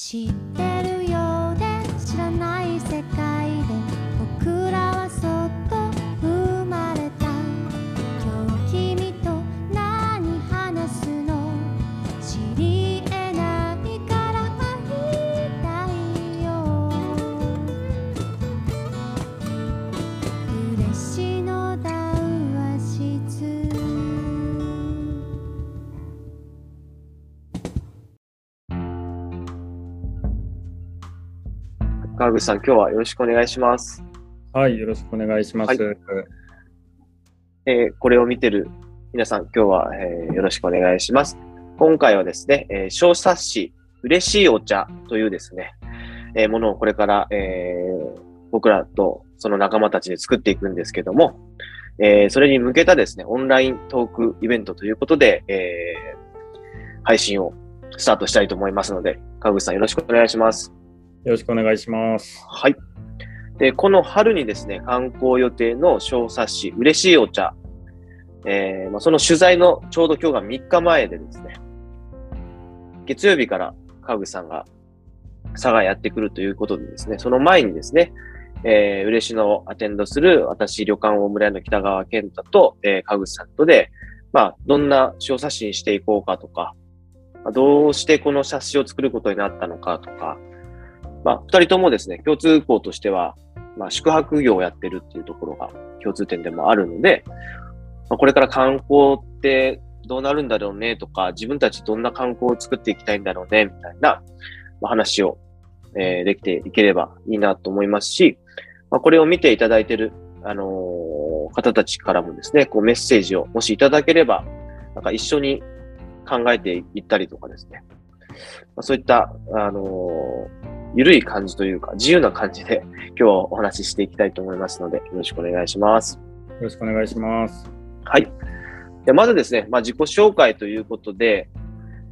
知ってる？川口さん、今日はよろしくお願いします。はい、よろしくお願いします。はいえーこれを見てる皆さん、今日は、えーよろしくお願いします。今回はですね、えー小冊子、嬉しいお茶というですね、えーものをこれから、えー僕らとその仲間たちで作っていくんですけども、えーそれに向けたですね、オンライントークイベントということで、えー配信をスタートしたいと思いますので、川口さんよろしくお願いします。よろしくお願いします。はい。で、この春にですね、観光予定の小冊子、嬉しいお茶。えーま、その取材のちょうど今日が3日前でですね、月曜日から川口さんが佐賀やってくるということでですね、その前にですね、えー、嬉野をアテンドする私、旅館大村屋の北川健太と、えー川口さんとで、まあ、どんな小冊子にしていこうかとか、どうしてこの冊子を作ることになったのかとか、まあ、二人ともですね、共通項としては、まあ、宿泊業をやってるっていうところが共通点でもあるので、まあ、これから観光ってどうなるんだろうねとか、自分たちどんな観光を作っていきたいんだろうね、みたいな、ま、話を、えーできていければいいなと思いますし、ま、これを見ていただいてる、あのー方たちからもですね、こうメッセージをもしいただければ、なんか一緒に考えていったりとかですね、ま、そういった、あのーゆるい感じというか、自由な感じで 今日はお話ししていきたいと思いますので、よろしくお願いします。よろしくお願いします。はい。でまずですね、まあ、自己紹介ということで、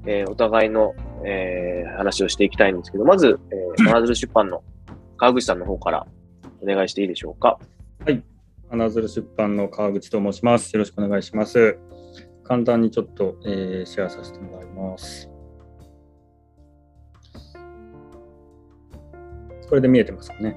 えーお互いの、えー話をしていきたいんですけど、まず、えー、真鶴出版の川口さんの方からお願いしていいでしょうか？花鶴出版の川口と申します。よろしくお願いします。簡単にちょっと、えーシェアさせてもらいます。これで見えてますかね。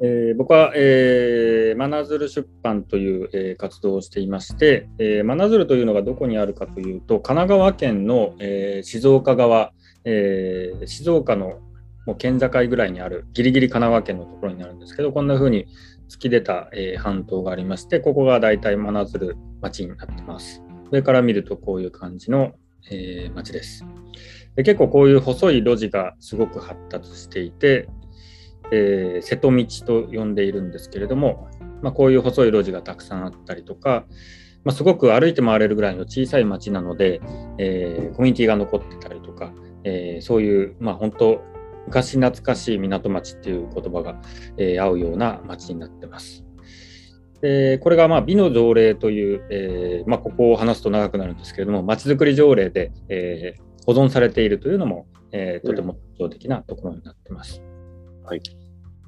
えー僕は、えー、真鶴出版という、えー活動をしていまして、えー、真鶴というのがどこにあるかというと、神奈川県の、えー静岡側、えー静岡のもう県境ぐらいにあるギリギリ神奈川県のところになるんですけどこんな風に突き出た、えー半島がありましてここが大体真鶴町になってます上から見るとこういう感じの、えー町ですで結構こういう細い路地がすごく発達していて、えー瀬戸道と呼んでいるんですけれども、まあ、こういう細い路地がたくさんあったりとか、まあ、すごく歩いて回れるぐらいの小さい町なので、えーコミュニティが残ってたりとか、えーそういう、まあ、本当昔懐かしい港町っていう言葉が、えー合うような町になってます。でこれがまあ美の条例という、えーまあ、ここを話すと長くなるんですけれども町づくり条例で、えー保存されているというのも、えーとても特徴的なところになってます。はい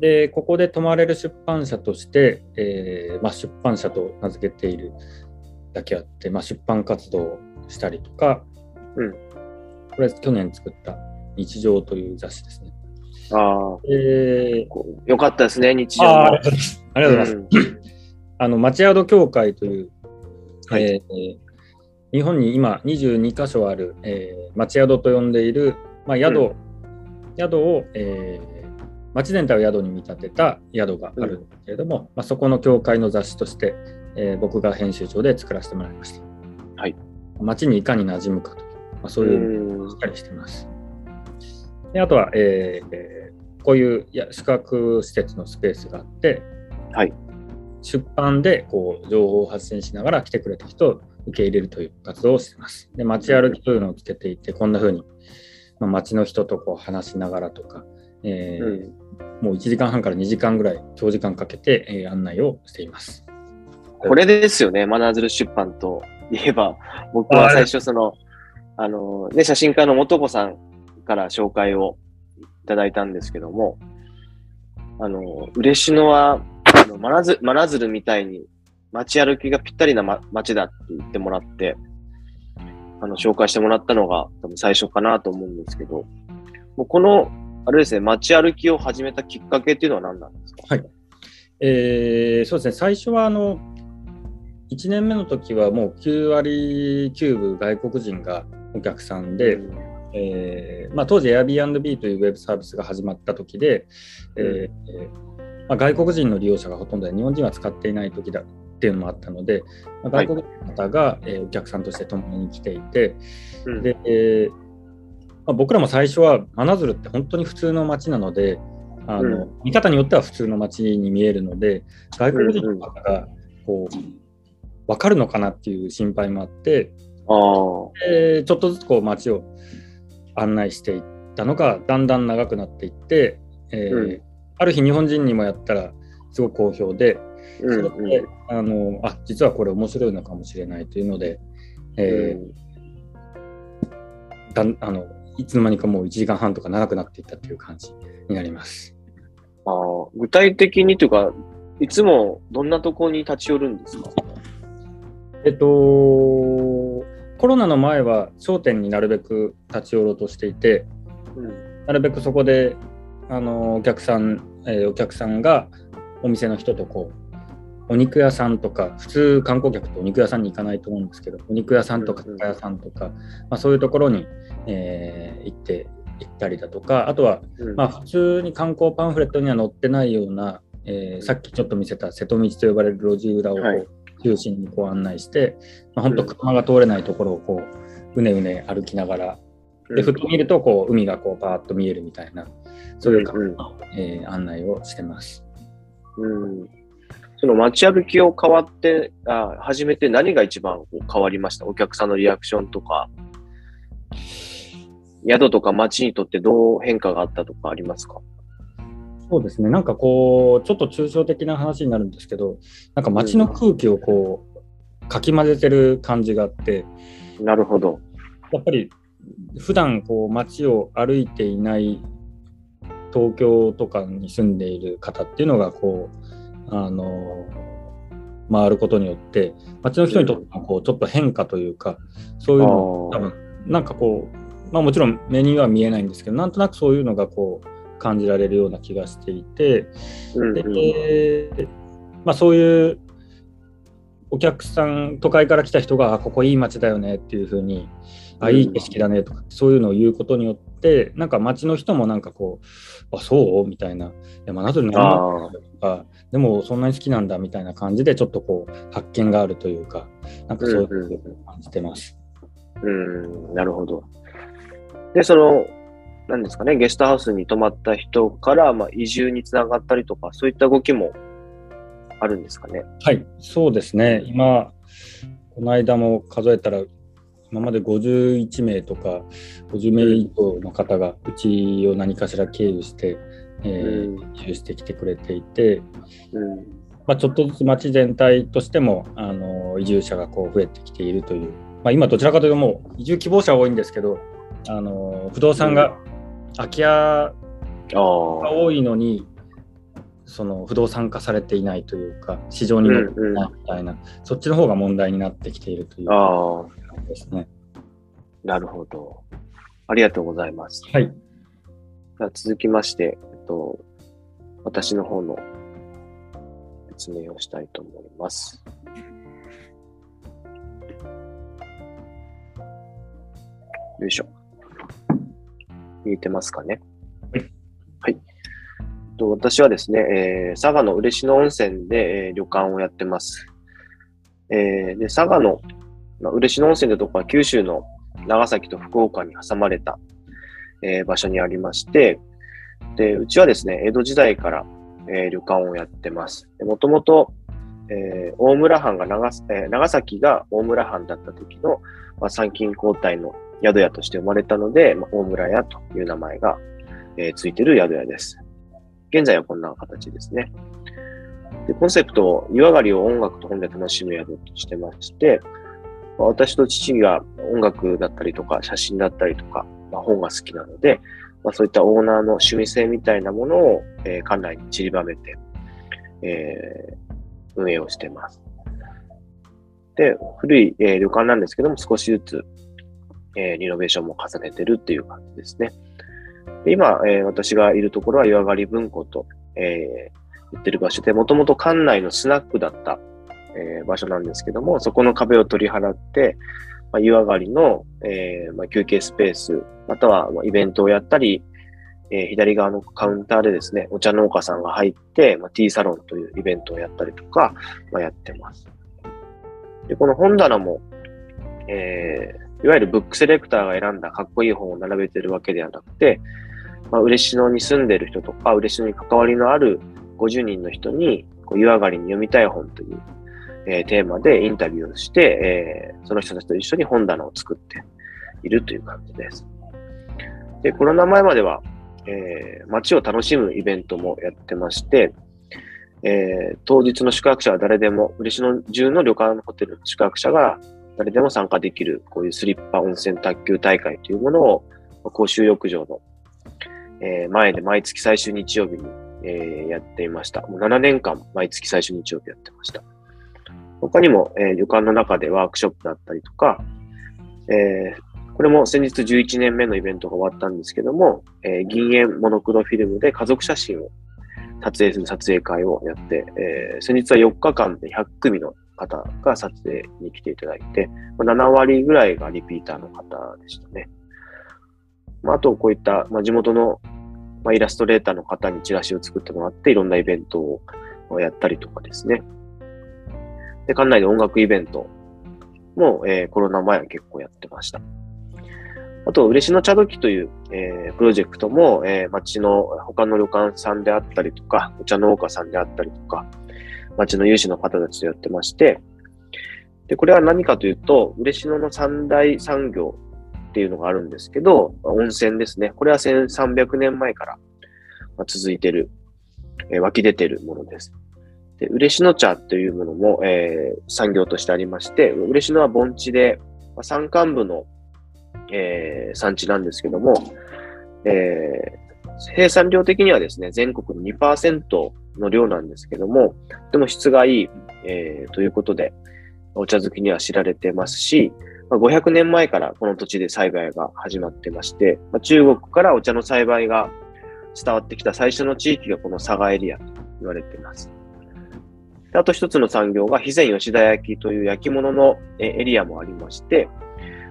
でここで泊まれる出版社として、えーまあ、出版社と名付けているだけあって、まあ、出版活動をしたりとか、うんこれ去年作った「日常」という雑誌ですね。ああ、えーよかったですね、日常ありがとうございます。あの町宿協会という、はい。えー日本に今22カ所ある、えー町宿と呼んでいる、まあ、宿,、うん。宿を、えー町全体を宿に見立てた宿があるんですけれども、まあ、そこの協会の雑誌として、えー僕が編集長で作らせてもらいました。はい、町にいかに馴染むかとまあ、そういうのをしっかりしてます。であとは、えーえーこういう宿泊施設のスペースがあって、はい出版でこう情報を発信しながら来てくれた人を受け入れるという活動をしています。で街歩きというのをつけていて、こんな風に、まあ、街の人とこう話しながらとか、えーうんもう1時間半から2時間ぐらい長時間かけて、えー案内をしています。これですよね、真鶴出版といえば、僕は最初その、あの、ね、写真家の元子さんから紹介をいただいたんですけども、あの、嬉野は、あの真鶴真鶴みたいに街歩きがぴったりな、ま、街だって言ってもらって、あの紹介してもらったのが多分最初かなと思うんですけど、もうこの、あれですね、街歩きを始めたきっかけっていうのは何なんですか？はい。えーそうですね、最初はあの1年目の時はもう9割9分外国人がお客さんで、えーまあ、当時 Airbnb というウェブサービスが始まった時で、えーまあ、外国人の利用者がほとんどで日本人は使っていない時だっていうのもあったので、まあ、はい。外国人の方が、えーお客さんとして共に来ていて、うん。で、えーまあ、僕らも最初は真鶴って本当に普通の街なのであの、う見方によっては普通の街に見えるので外国人の方がこう分かるのかなっていう心配もあって、でちょっとずつこう街を案内していったのがだんだん長くなっていって、えーうんある日日本人にもやったらすごく好評で、うんそれで、あのあ実はこれ面白いのかもしれないというので、えーだんあのいつの間にかもう1時間半とか長くなっていったという感じになります。あー具体的にというか、いつもどんなところに立ち寄るんですか？えっと、コロナの前は商店になるべく立ち寄ろうとしていて、うん。なるべくそこであのお客さん、えーお客さんがお店の人とこうお肉屋さんとか普通観光客ってお肉屋さんに行かないと思うんですけどお肉屋さんとか酒屋さんとか、まあ、そういうところに、えー行って行ったりだとかあとは、うん。まあ、普通に観光パンフレットには載ってないような、えーさっきちょっと見せた瀬戸道と呼ばれる路地裏をこう、はい。中心にこう案内して、まあ、本当車が通れないところをこううねうね歩きながらで、ふと見ると、こう、海がこう、パーッと見えるみたいな、そういう感じの、えー案内をしてます。うん。その街歩きを変わって、あ始めて何が一番こう変わりました？お客さんのリアクションとか、宿とか街にとってどう変化があったとかありますか？そうですね、なんかこう、ちょっと抽象的な話になるんですけど、なんか街の空気をこう、かき混ぜてる感じがあって、なるほど。やっぱり、普段こう、街を歩いていない東京とかに住んでいる方っていうのが、こう、あの、回ることによって、街の人にとってもこう、ちょっと変化というか、そういうの多分なんかこう、まあ、もちろん目には見えないんですけどなんとなくそういうのがこう感じられるような気がしていてで、まあ、そういうお客さん都会から来た人があここいい街だよねっていうふうにあうん。いい景色だねとかそういうのを言うことによってなんか街の人もなんかこうあそう？みたいないや真鶴何もあとかでもそんなに好きなんだみたいな感じでちょっとこう発見があるというかなんかそういうふうに感じてます。うん、なるほど。で、その、なんですかね、ゲストハウスに泊まった人から、まあ、移住につながったりとか、そういった動きもあるんですかね？はい、そうですね。今、この間も数えたら、今まで51名とか、50名以上の方がうちを何かしら経由して、えーうん。移住してきてくれていて、うん。まあ、ちょっとずつ町全体としてもあの移住者がこう増えてきているという、まあ、今どちらかというともう移住希望者は多いんですけど、あの不動産が空き家あが多いのに、その不動産化されていないというか、市場に乗っていないみたいな、そっちの方が問題になってきているというですね。なるほど。ありがとうございます。はい。では続きまして、えっと、私の方の説明をしたいと思います。よいしょ。見えてますかね？はい。はい。と私はですね、えー佐賀の嬉野温泉で、えー旅館をやってます。えーで佐賀の、まあ、嬉野温泉というところは九州の長崎と福岡に挟まれた、えー場所にありまして、で、うちはですね、江戸時代から、えー旅館をやってます。もともと、えー大村藩が長、えー長崎が大村藩だった時の、まあ、参勤交代の宿屋として生まれたので、まあ、大村屋という名前が、えーついてる宿屋です。現在はこんな形ですね。でコンセプトを湯上がりを音楽と本で楽しむ宿としてまして、まあ私と父が音楽だったりとか写真だったりとか、まあ、本が好きなので、まあ、そういったオーナーの趣味性みたいなものを、えー館内に散りばめて、えー運営をしています。で、古い、えー旅館なんですけども、少しずつ、えーリノベーションも重ねてるっていう感じですね。で今、えー私がいるところは湯上がり文庫と、え言ってる場所で、もともと館内のスナックだった、えー場所なんですけども、そこの壁を取り払って、まあ、湯上がりの、えーまあ、休憩スペース、またはまあイベントをやったり、えー左側のカウンターでですね、お茶農家さんが入って、まあ、ティーサロンというイベントをやったりとか、まあ、やってます。で、この本棚も、えーいわゆるブックセレクターが選んだかっこいい本を並べてるわけではなくて、まあ、嬉野に住んでる人とか、嬉野に関わりのある50人の人に、こう湯上がりに読みたい本という、えーテーマでインタビューをして、えーその人たちと一緒に本棚を作っているという感じです。で、コロナ前までは、えー街を楽しむイベントもやってまして、えー当日の宿泊者は誰でも、嬉野中の旅館ホテルの宿泊者が誰でも参加できる、こういうスリッパ温泉卓球大会というものを、公衆浴場の、えー前で毎月最終日曜日に、えーやっていました。もう7年間毎月最終日曜日やってました。他にも、えー旅館の中でワークショップだったりとか、えーこれも先日11年目のイベントが終わったんですけども、えー銀塩モノクロフィルムで家族写真を撮影する撮影会をやって、えー先日は4日間で100組の方が撮影に来ていただいて、ま7割ぐらいがリピーターの方でしたね。まあ、あと、こういった、まあ、地元の、まあ、イラストレーターの方にチラシを作ってもらって、いろんなイベントをやったりとかですね。で、館内で音楽イベントも、えーコロナ前は結構やってました。あと、嬉野茶時という、えープロジェクトも、えー町の他の旅館さんであったりとか、お茶農家さんであったりとか、町の有志の方たちとやってまして、で、これは何かというと、嬉野の三大産業っていうのがあるんですけど、温泉ですね。これは1300年前から続いてる、えー湧き出てるものです。で、嬉野茶というものも、えー産業としてありまして、嬉野は盆地で、まあ山間部の、えー産地なんですけども、えー生産量的にはですね、全国の2%の量なんですけども、でも質がいい、えーということで、お茶好きには知られてますし、まあ、500年前からこの土地で栽培が始まってまして、まあ、中国からお茶の栽培が伝わってきた最初の地域がこの佐賀エリアと言われています。あと一つの産業が肥前吉田焼という焼き物のエリアもありまして、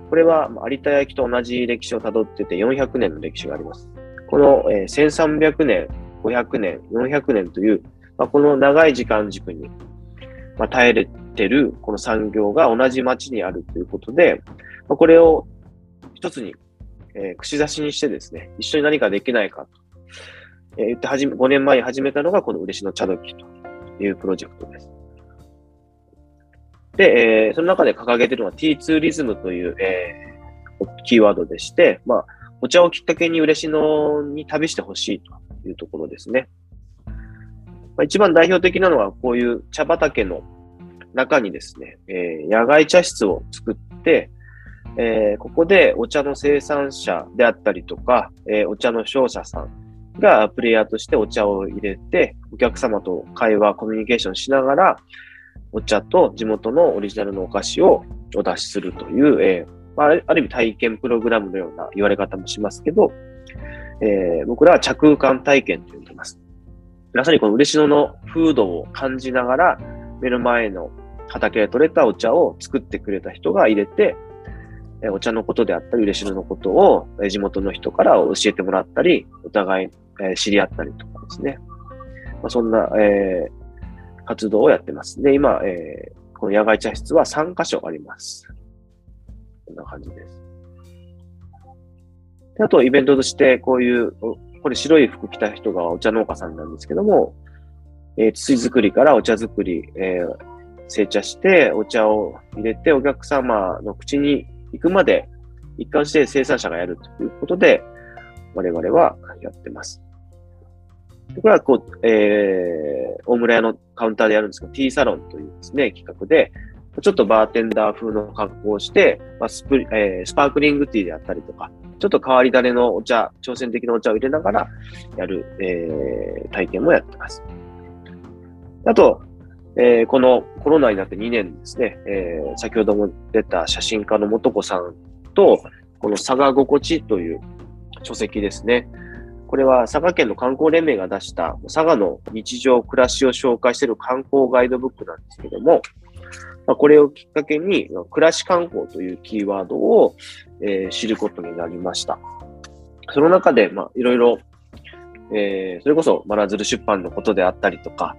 これは有田焼と同じ歴史をたどってて400年の歴史があります。この1300年、500年、400年という、まあ、この長い時間軸に耐えれてるこの産業が同じ町にあるということで、これを一つに、えー串刺しにしてですね、一緒に何かできないかと、えー言って始め、5年前に始めたのがこの嬉野茶時というプロジェクトです。で、えーその中で掲げているのは T2 リズムという、えーキーワードでして、まあ、お茶をきっかけに嬉野に旅してほしいというところですね。まあ、一番代表的なのはこういう茶畑の中にですね、えー野外茶室を作って、えーここでお茶の生産者であったりとか、えーお茶の商社さんがプレイヤーとしてお茶を入れて、お客様と会話、コミュニケーションしながら、お茶と地元のオリジナルのお菓子をお出しするという、えまあ、る意味体験プログラムのような言われ方もしますけど、えー僕らは茶空間体験と呼んでます。まさにこの嬉野の風土を感じながら、目の前の畑で採れたお茶を作ってくれた人が入れて、えお茶のことであったり、嬉野のことをえ地元の人から教えてもらったり、お互い、え知り合ったりとかですね。まあ、そんな、えー活動をやってます。で、今、えーこの野外茶室は3カ所あります。こんな感じです。であと、イベントとして、こういう、これ白い服着た人がお茶農家さんなんですけども、えー土作りからお茶作り、えー成茶して、お茶を入れて、お客様の口に行くまで、一貫して生産者がやるということで、我々はやってます。これは、こう、えー、大村屋のカウンターでやるんですけど、ティーサロンというですね、企画で、ちょっとバーテンダー風の格好をして、まあスプえースパークリングティーであったりとか、ちょっと変わり種のお茶、挑戦的なお茶を入れながらやる、えー体験もやってます。あと、えーこのコロナになって2年ですね、えー先ほども出た写真家の元子さんと、この佐賀心地という書籍ですね。これは佐賀県の観光連盟が出した佐賀の日常、暮らしを紹介している観光ガイドブックなんですけども、ま、これをきっかけに、暮らし観光というキーワードを、えー、知ることになりました。その中で、まあ、いろいろ、えー、それこそ、真鶴出版のことであったりとか、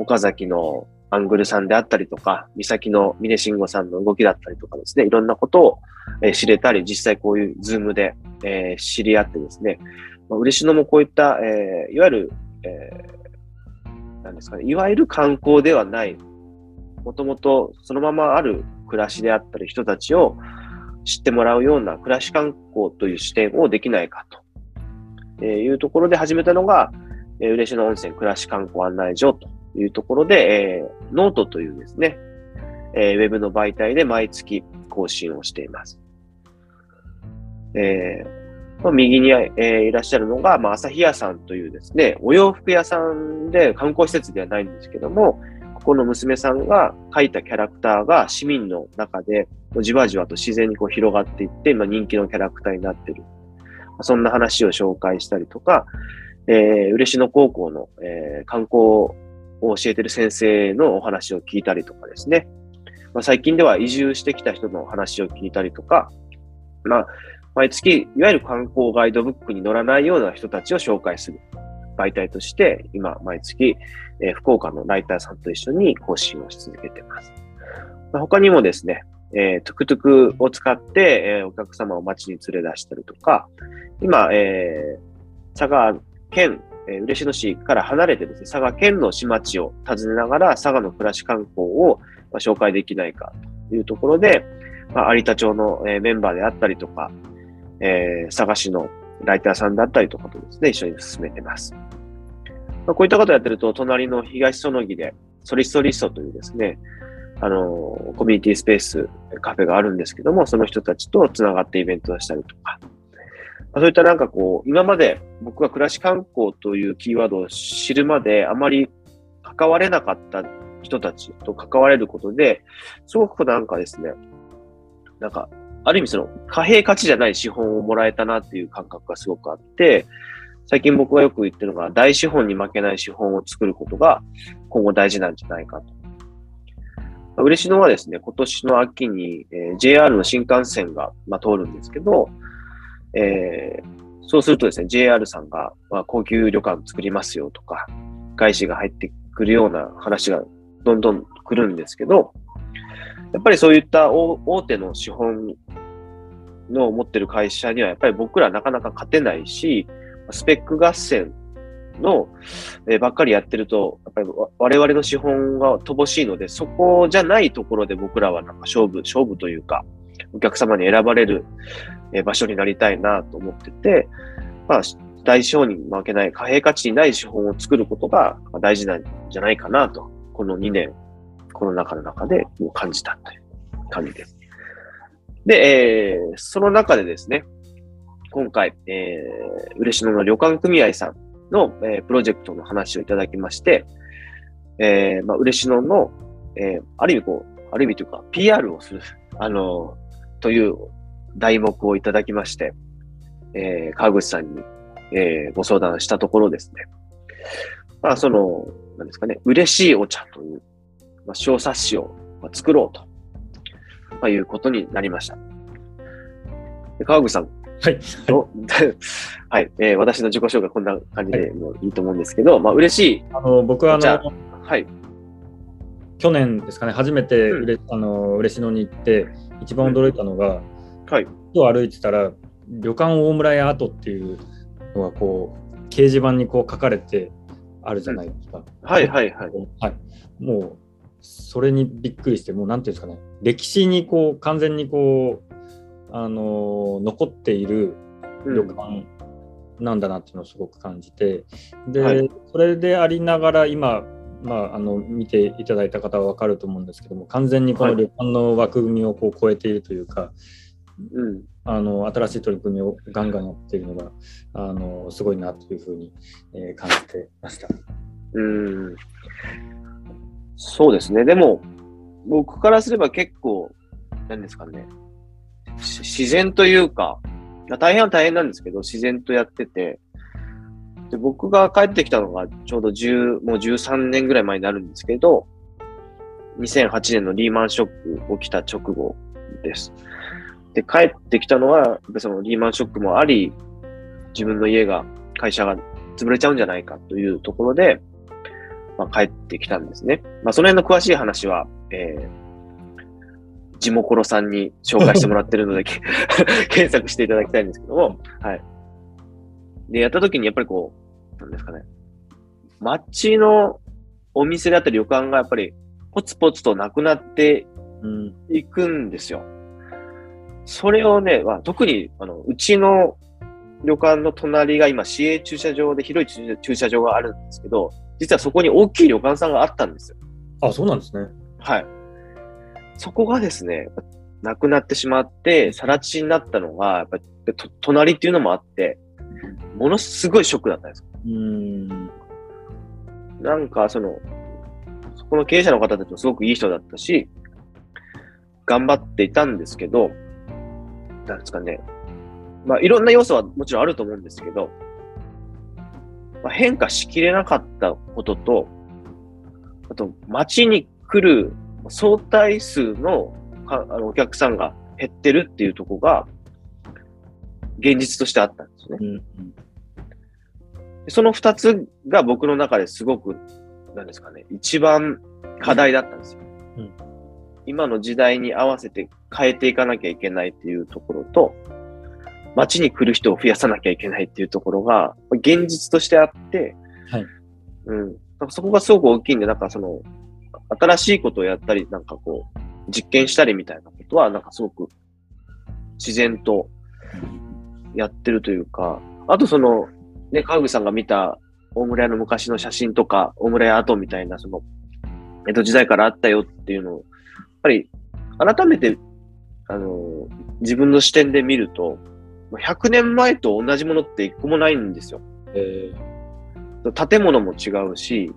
岡崎のアングルさんであったりとか、三崎の峰慎吾さんの動きだったりとかですね、いろんなことを、え、知れたり、実際こういうズームで、え、知り合ってですね、まあ、嬉野もこういった、えー、いわゆる、えー、ですかね、いわゆる観光ではない、もともとそのままある暮らしであったり人たちを知ってもらうような暮らし観光という視点をできないかというところで始めたのが、えー、嬉野温泉暮らし観光案内所というところで、えー、ノートというですね、えー、ウェブの媒体で毎月更新をしています。えー右に、えー、いらっしゃるのが、まあ、朝日屋さんというですね、お洋服屋さんで観光施設ではないんですけども、ここの娘さんが描いたキャラクターが市民の中でじわじわと自然にこう広がっていって、まあ、人気のキャラクターになっている。そんな話を紹介したりとか、えー、嬉野高校の、えー、観光を教えてる先生のお話を聞いたりとかですね。まあ、最近では移住してきた人の話を聞いたりとか、まあ、毎月、いわゆる観光ガイドブックに載らないような人たちを紹介する媒体として、今、毎月、えー、福岡のライターさんと一緒に更新をし続けています。まあ、他にもですね、えー、トゥクトゥクを使って、えー、お客様を街に連れ出したりとか、今、えー、佐賀県、えー、嬉野市から離れてですね、佐賀県の市町を訪ねながら、佐賀の暮らし観光を、ま、紹介できないかというところで、まあ、有田町の、え、メンバーであったりとか、えー、佐賀市のライターさんだったりとかとですね、一緒に進めてます。まあ、こういったことをやってると、隣の東園木で、ソリストリストというですね、あの、コミュニティスペース、カフェがあるんですけども、その人たちと繋がってイベントをしたりとか、まあ、そういったなんかこう、今まで僕は暮らし観光というキーワードを知るまであまり関われなかった人たちと関われることで、すごくなんかですね、なんかある意味その貨幣価値じゃない資本をもらえたなっていう感覚がすごくあって、最近僕がよく言ってるのが、大資本に負けない資本を作ることが今後大事なんじゃないかと。嬉野はですね、今年の秋に、え、JR の新幹線が、ま、通るんですけど、えー、そうするとですね、JR さんが、まあ、高級旅館作りますよとか、外資が入ってくるような話がどんどん来るんですけど、やっぱりそういった大手の資本の持ってる会社にはやっぱり僕らなかなか勝てないし、スペック合戦の、えばっかりやってると、やっぱり我々の資本が乏しいので、そこじゃないところで僕らはなんか勝負、勝負というか、お客様に選ばれるえ場所になりたいなと思ってて、まあ、大資本に負けない、貨幣価値にない資本を作ることが大事なんじゃないかなと、この2年、この中の中でもう感じたという感じです。で、えー、その中でですね、今回、えー、嬉野の旅館組合さんの、えー、プロジェクトの話をいただきまして、えー、まあ、嬉野の、えー、ある意味こう、ある意味というか、PR をする、あの、という題目をいただきまして、えー、川口さんに、えー、ご相談したところですね、まあ、その、なんですかね、嬉しいお茶という、まあ、小冊子を作ろうとまあ、いうことになりました。川口さん。はい。はい、えー。私の自己紹介こんな感じでもいいと思うんですけど、はい、まあ嬉しい。あの僕はあの、はい。去年ですかね、初めてうれ、うん、あの嬉野に行って、一番驚いたのが、うん、はい。今日歩いてたら、旅館大村屋跡っていうのがこう、掲示板にこう書かれてあるじゃないですか。うん、はいはいはい。はい。もう、それにびっくりして、もうなんていうんですかね、歴史にこう完全にこうあの残っている旅館なんだなっていうのをすごく感じて、で、はい、それでありながら今まあ、あの見ていただいた方は分かると思うんですけども完全にこの旅館の枠組みをこう超えているというか、はい、うん、あの新しい取り組みをガンガンやっているのがあのすごいなというふうに、えー、感じてました。うん。そうですね。でも僕からすれば結構、なんですかね、自然というか、大変は大変なんですけど、自然とやってて、で僕が帰ってきたのがちょうど10、もう13年ぐらい前になるんですけど、2008年のリーマンショック起きた直後です。で、帰ってきたのは、そのリーマンショックもあり、自分の家が、会社が潰れちゃうんじゃないかというところで、まあ、帰ってきたんですね。まあ、その辺の詳しい話は、えー、地モコロさんに紹介してもらってるので、け 検索していただきたいんですけども、はい。で、やった時にやっぱりこう、なんですかね、街のお店だったり旅館がやっぱりポツポツとなくなってうん。いくんですよ。それをね、まあ、特に、あの、うちの旅館の隣が今、市営駐車場で広い駐車場があるんですけど、実はそこに大きい旅館さんがあったんですよ。あ、そうなんですね。はい。そこがですね、なくなってしまって、更地になったのが、やっぱ隣っていうのもあって、ものすごいショックだったんです。うん。なんか、その、そこの経営者の方たちもすごくいい人だったし、頑張っていたんですけど、なんですかね。まあ、いろんな要素はもちろんあると思うんですけど、まあ、変化しきれなかったことと、あと、街に来る相対数のかあのお客さんが減ってるっていうところが、現実としてあったんですよね。うん。その二つが僕の中ですごく、なんですかね、一番課題だったんですよ。うん今の時代に合わせて変えていかなきゃいけないっていうところと、街に来る人を増やさなきゃいけないっていうところが、現実としてあって、はいうん。なんかそこがすごく大きいんで、なんかその、新しいことをやったり、なんかこう、実験したりみたいなことは、なんかすごく自然とやってるというか、あとその、ね、川口さんが見た大村屋の昔の写真とか、大村屋跡みたいな、その、江戸時代からあったよっていうのを、ぱり、改めて、あの、自分の視点で見ると、100年前と同じものって一個もないんですよ。えー建物も違うし、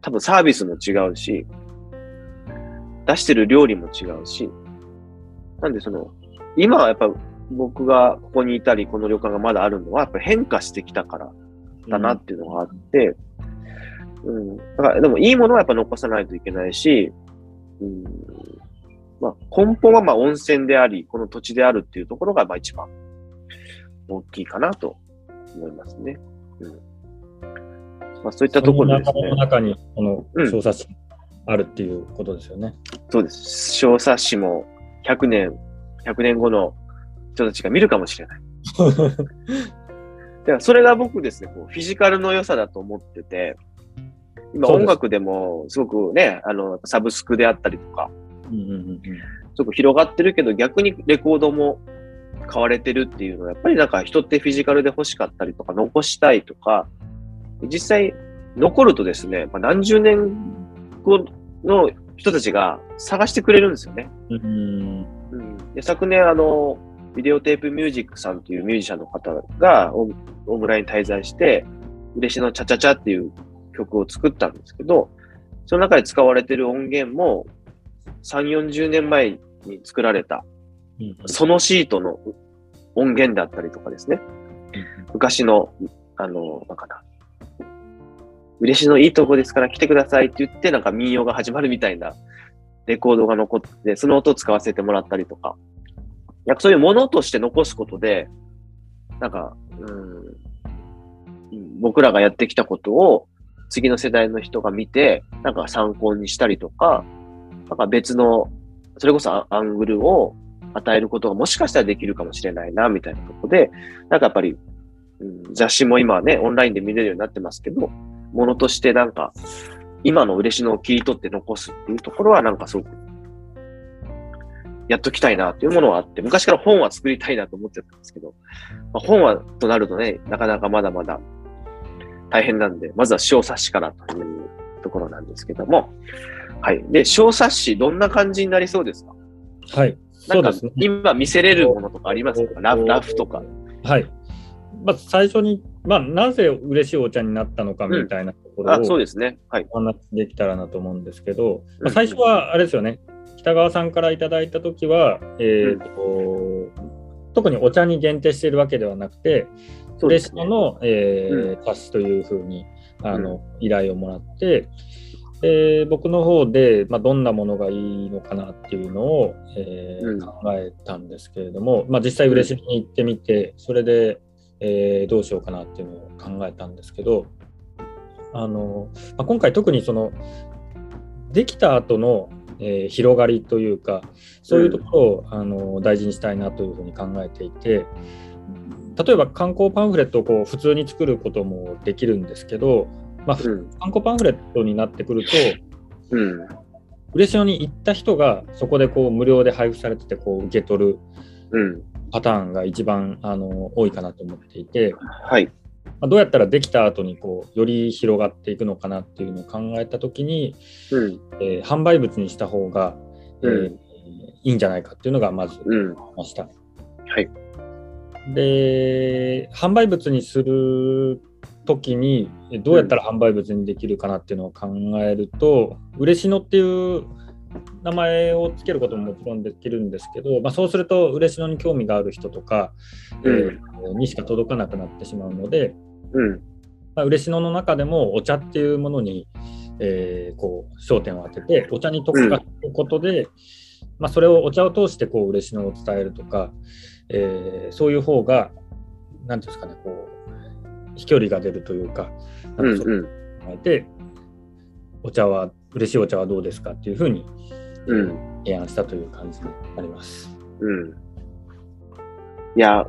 多分サービスも違うし、出してる料理も違うし、なんでその、今はやっぱ僕がここにいたり、この旅館がまだあるのは、やっぱ変化してきたからだなっていうのがあって、うん。だから、でもいいものはやっぱ残さないといけないし、うん。まあ、根本はまあ温泉であり、この土地であるっていうところがまあ一番大きいかなと思いますね。うん。まあそういったところですそのね。中に、このうん小冊子あるっていうことですよね。そうです。小冊子も100年、100年後の人たちが見るかもしれない。でそれが僕ですね、こうフィジカルの良さだと思ってて、今音楽でもすごくね、あの、サブスクであったりとか、うんうんうんすごく広がってるけど、逆にレコードも買われてるっていうのは、やっぱりなんか人ってフィジカルで欲しかったりとか、残したいとか、実際残るとですね、まあ、何十年後の人たちが探してくれるんですよね。うんうんうん、で昨年、あの、ビデオテープミュージックさんというミュージシャンの方が大大村に滞在して、嬉しのチャチャチャっていう曲を作ったんですけど、その中で使われてる音源も、3、40年前に作られた、うん。そのシートの音源だったりとかですね。昔の、あの、なんかな、嬉しのいいとこですから来てくださいって言って、なんか民謡が始まるみたいなレコードが残って、その音を使わせてもらったりとか、なんかそういうものとして残すことで、なんか、うん、うん僕らがやってきたことを次の世代の人が見て、なんか参考にしたりとか、なんか別の、それこそアングルを与えることがもしかしたらできるかもしれないな、みたいなとこで、なんかやっぱり、うん、雑誌も今はね、オンラインで見れるようになってますけど、ものとしてなんか、今の嬉しのを切り取って残すっていうところはなんかすごく、やっときたいなっていうものはあって、昔から本は作りたいなと思ってたんですけど、まあ、本はとなるとね、なかなかまだまだ大変なんで、まずは小冊子からというところなんですけども、はい。で、小冊子どんな感じになりそうですか？はい。なんかそうですね。今見せれるものとかありますか？ラフラフとか。はい。まず最初に、まあ、なぜ嬉しいお茶になったのかみたいなところあ、そうをですね。はい。お話しできたらなと思うんですけど、うんまあ、最初はあれですよね、北川さんからいただいたときは、えーと特にお茶に限定しているわけではなくて、ですね。レシノの、えー冊子というふうにあの、依頼をもらって、で僕の方で、まあ、どんなものがいいのかなっていうのを、えーうん。考えたんですけれども、まあ、実際嬉しに行ってみてそれで、えーどうしようかなっていうのを考えたんですけどあの、まあ、今回特にそのできた後の、えー広がりというかそういうところを、あの大事にしたいなというふうに考えていて例えば観光パンフレットをこう普通に作ることもできるんですけど、まあ、うん。観光パンフレットになってくるとうん。嬉野に行った人がそこでこう無料で配布されててこう受け取るうん。パターンが一番あの多いかなと思っていて、はい。まあ、どうやったらできた後にこうより広がっていくのかなっていうのを考えた時に、うん。えー販売物にした方が、えーうんいいんじゃないかっていうのがまずうん。ました。はい。で販売物にする時にえどうやったら販売物にできるかなっていうのを考えると、嬉野っていう名前をつけることももちろんできるんですけど、まあ、そうすると嬉野に興味がある人とか、うんえーにしか届かなくなってしまうので、うん。まあ、嬉野の中でもお茶っていうものに、えーこう焦点を当ててお茶に特化することで、まあ、それをお茶を通してこう嬉野を伝えるとか、えーそういう方が何ていうんですかねこう飛距離が出るというかうなんんかそううん。考えて、お茶は嬉しいお茶はどうですかっていうふうにうん。提案したという感じになります。うん。いや、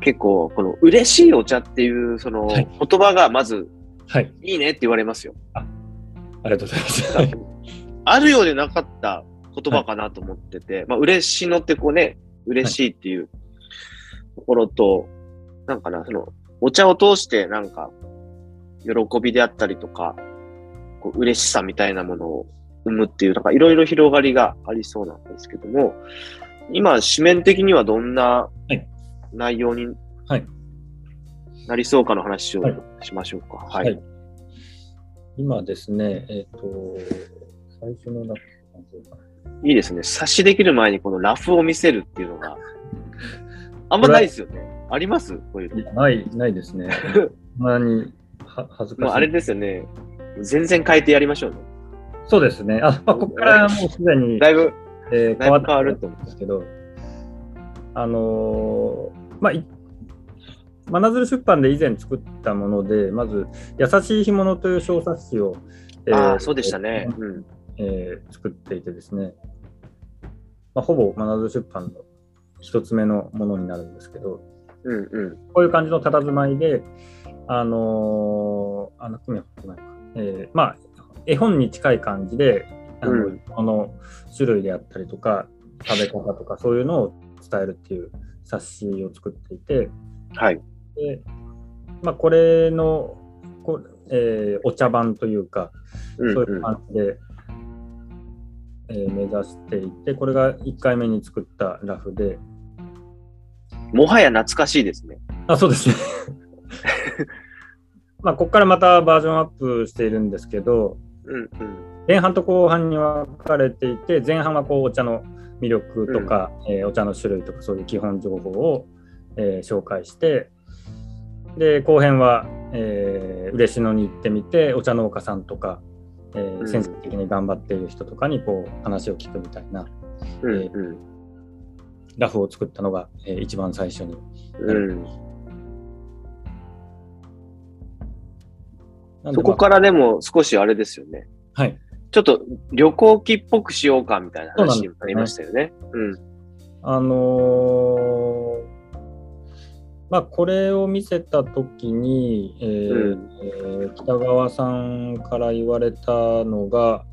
結構、この嬉しいお茶っていう、その、はい言葉がまず、はい、いいねって言われますよ。ありがとうございます。はいあるようでなかった言葉かなと思ってて、まあ、嬉しいのってこうね、嬉しいっていうところと、なんかな、その、お茶を通してなんか、喜びであったりとか、こう嬉しさみたいなものを生むっていう、なんかいろいろ広がりがありそうなんですけども、今、紙面的にはどんなはい内容にはいなりそうかの話をはいしましょうか。ははいい。今ですね、えっ、と、最初のラフなんていうかないいですね。冊子できる前にこのラフを見せるっていうのが、あんまないですよね。あります？こういうない、ないですね。そんなには恥ずかしい。もうあれですよね。全然変えてやりましょうね。そうですね。あ、まあ、ここからもうすでに、だいぶ、えーだいぶ変わると思うんですけど、あのーまあ、い真鶴出版で以前作ったもので、まず、優しい干物という小冊子を、えーああ、そうでしたね。うん。えー作っていてですね、まあ、ほぼ真鶴出版の一つ目のものになるんですけど、うんうん。こういう感じの佇まいで、あのーあ、中身は入ってないか。えーまあ、絵本に近い感じで、あの、うんこの種類であったりとか、食べ方とか、そういうのを伝えるっていう冊子を作っていて、はい。で、まあ、これの、こえーお茶版というか、うんそういう感じで、えー目指していて、これが1回目に作ったラフで、もはや懐かしいですね。あ、そうですね。まあ、ここからまたバージョンアップしているんですけど、うんうん。前半と後半に分かれていて、前半はこうお茶の魅力とか、えーお茶の種類とかそういう基本情報を、えー紹介して、で、後編は、えー嬉野に行ってみて、お茶農家さんとか、えーうん先生的に頑張っている人とかにこう話を聞くみたいなうんうん。ラフを作ったのが、えー一番最初に。うん、そこからでも少しあれですよね。まあはい。ちょっと旅行記っぽくしようかみたいな話になりましたよね。うん。あのーまあ、これを見せたときに、えーうん。えー北川さんから言われたのが、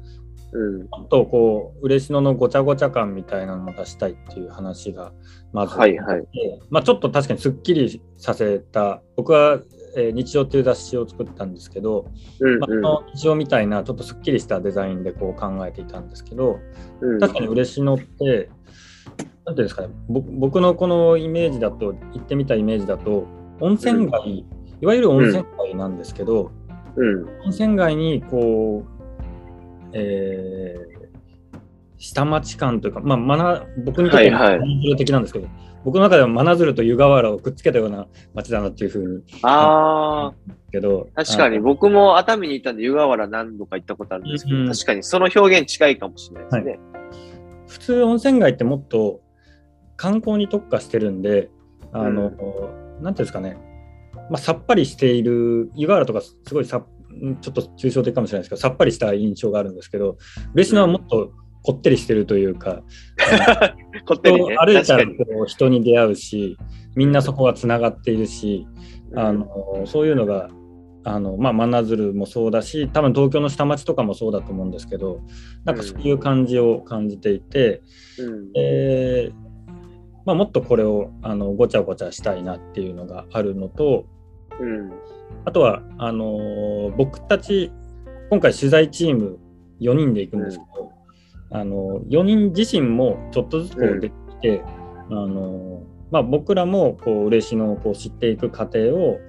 うん。ちょっとこう、嬉野のごちゃごちゃ感みたいなのも出したいっていう話がまず、はいはい。まあ、ちょっと確かにすっきりさせた、僕は、えー日常っていう雑誌を作ったんですけど、まあ、うん。うんその日常みたいなちょっとすっきりしたデザインでこう考えていたんですけど、うん。確かに嬉野って、なんていうんですかね、ぼ僕のこのイメージだと、行ってみたイメージだと、温泉街、いわゆる温泉街なんですけど、うん。温泉街にこう、えー下町感というか、まあ、マナ僕にとってははいはい。真鶴的なんですけど、僕の中では真鶴と湯河原をくっつけたような町だなっていうふうにあけど、あ、確かに僕も熱海に行ったんで湯河原何度か行ったことあるんですけど、うん。確かにその表現近いかもしれないですね。普通温泉街ってもっと観光に特化してるんで、あの、なんていうんですかね、まあ、さっぱりしている、湯河原とかすごいさんちょっと抽象的かもしれないですけど、さっぱりした印象があるんですけど、嬉野はもっとこってりしてるというか、こってりね。歩いたらに。こう人に出会うし、みんなそこはつながっているし、あのそういうのが、あのまあ、真鶴もそうだし、多分東京の下町とかもそうだと思うんですけど、なんかそういう感じを感じていて、うん。えーまあ、もっとこれをあのごちゃごちゃしたいなっていうのがあるのと、うん。あとはあのー僕たち、今回取材チーム4人で行くんですけど、あの4人自身もちょっとずつこうできて、あのーまあ、僕らもこう嬉野をこう知っていく過程を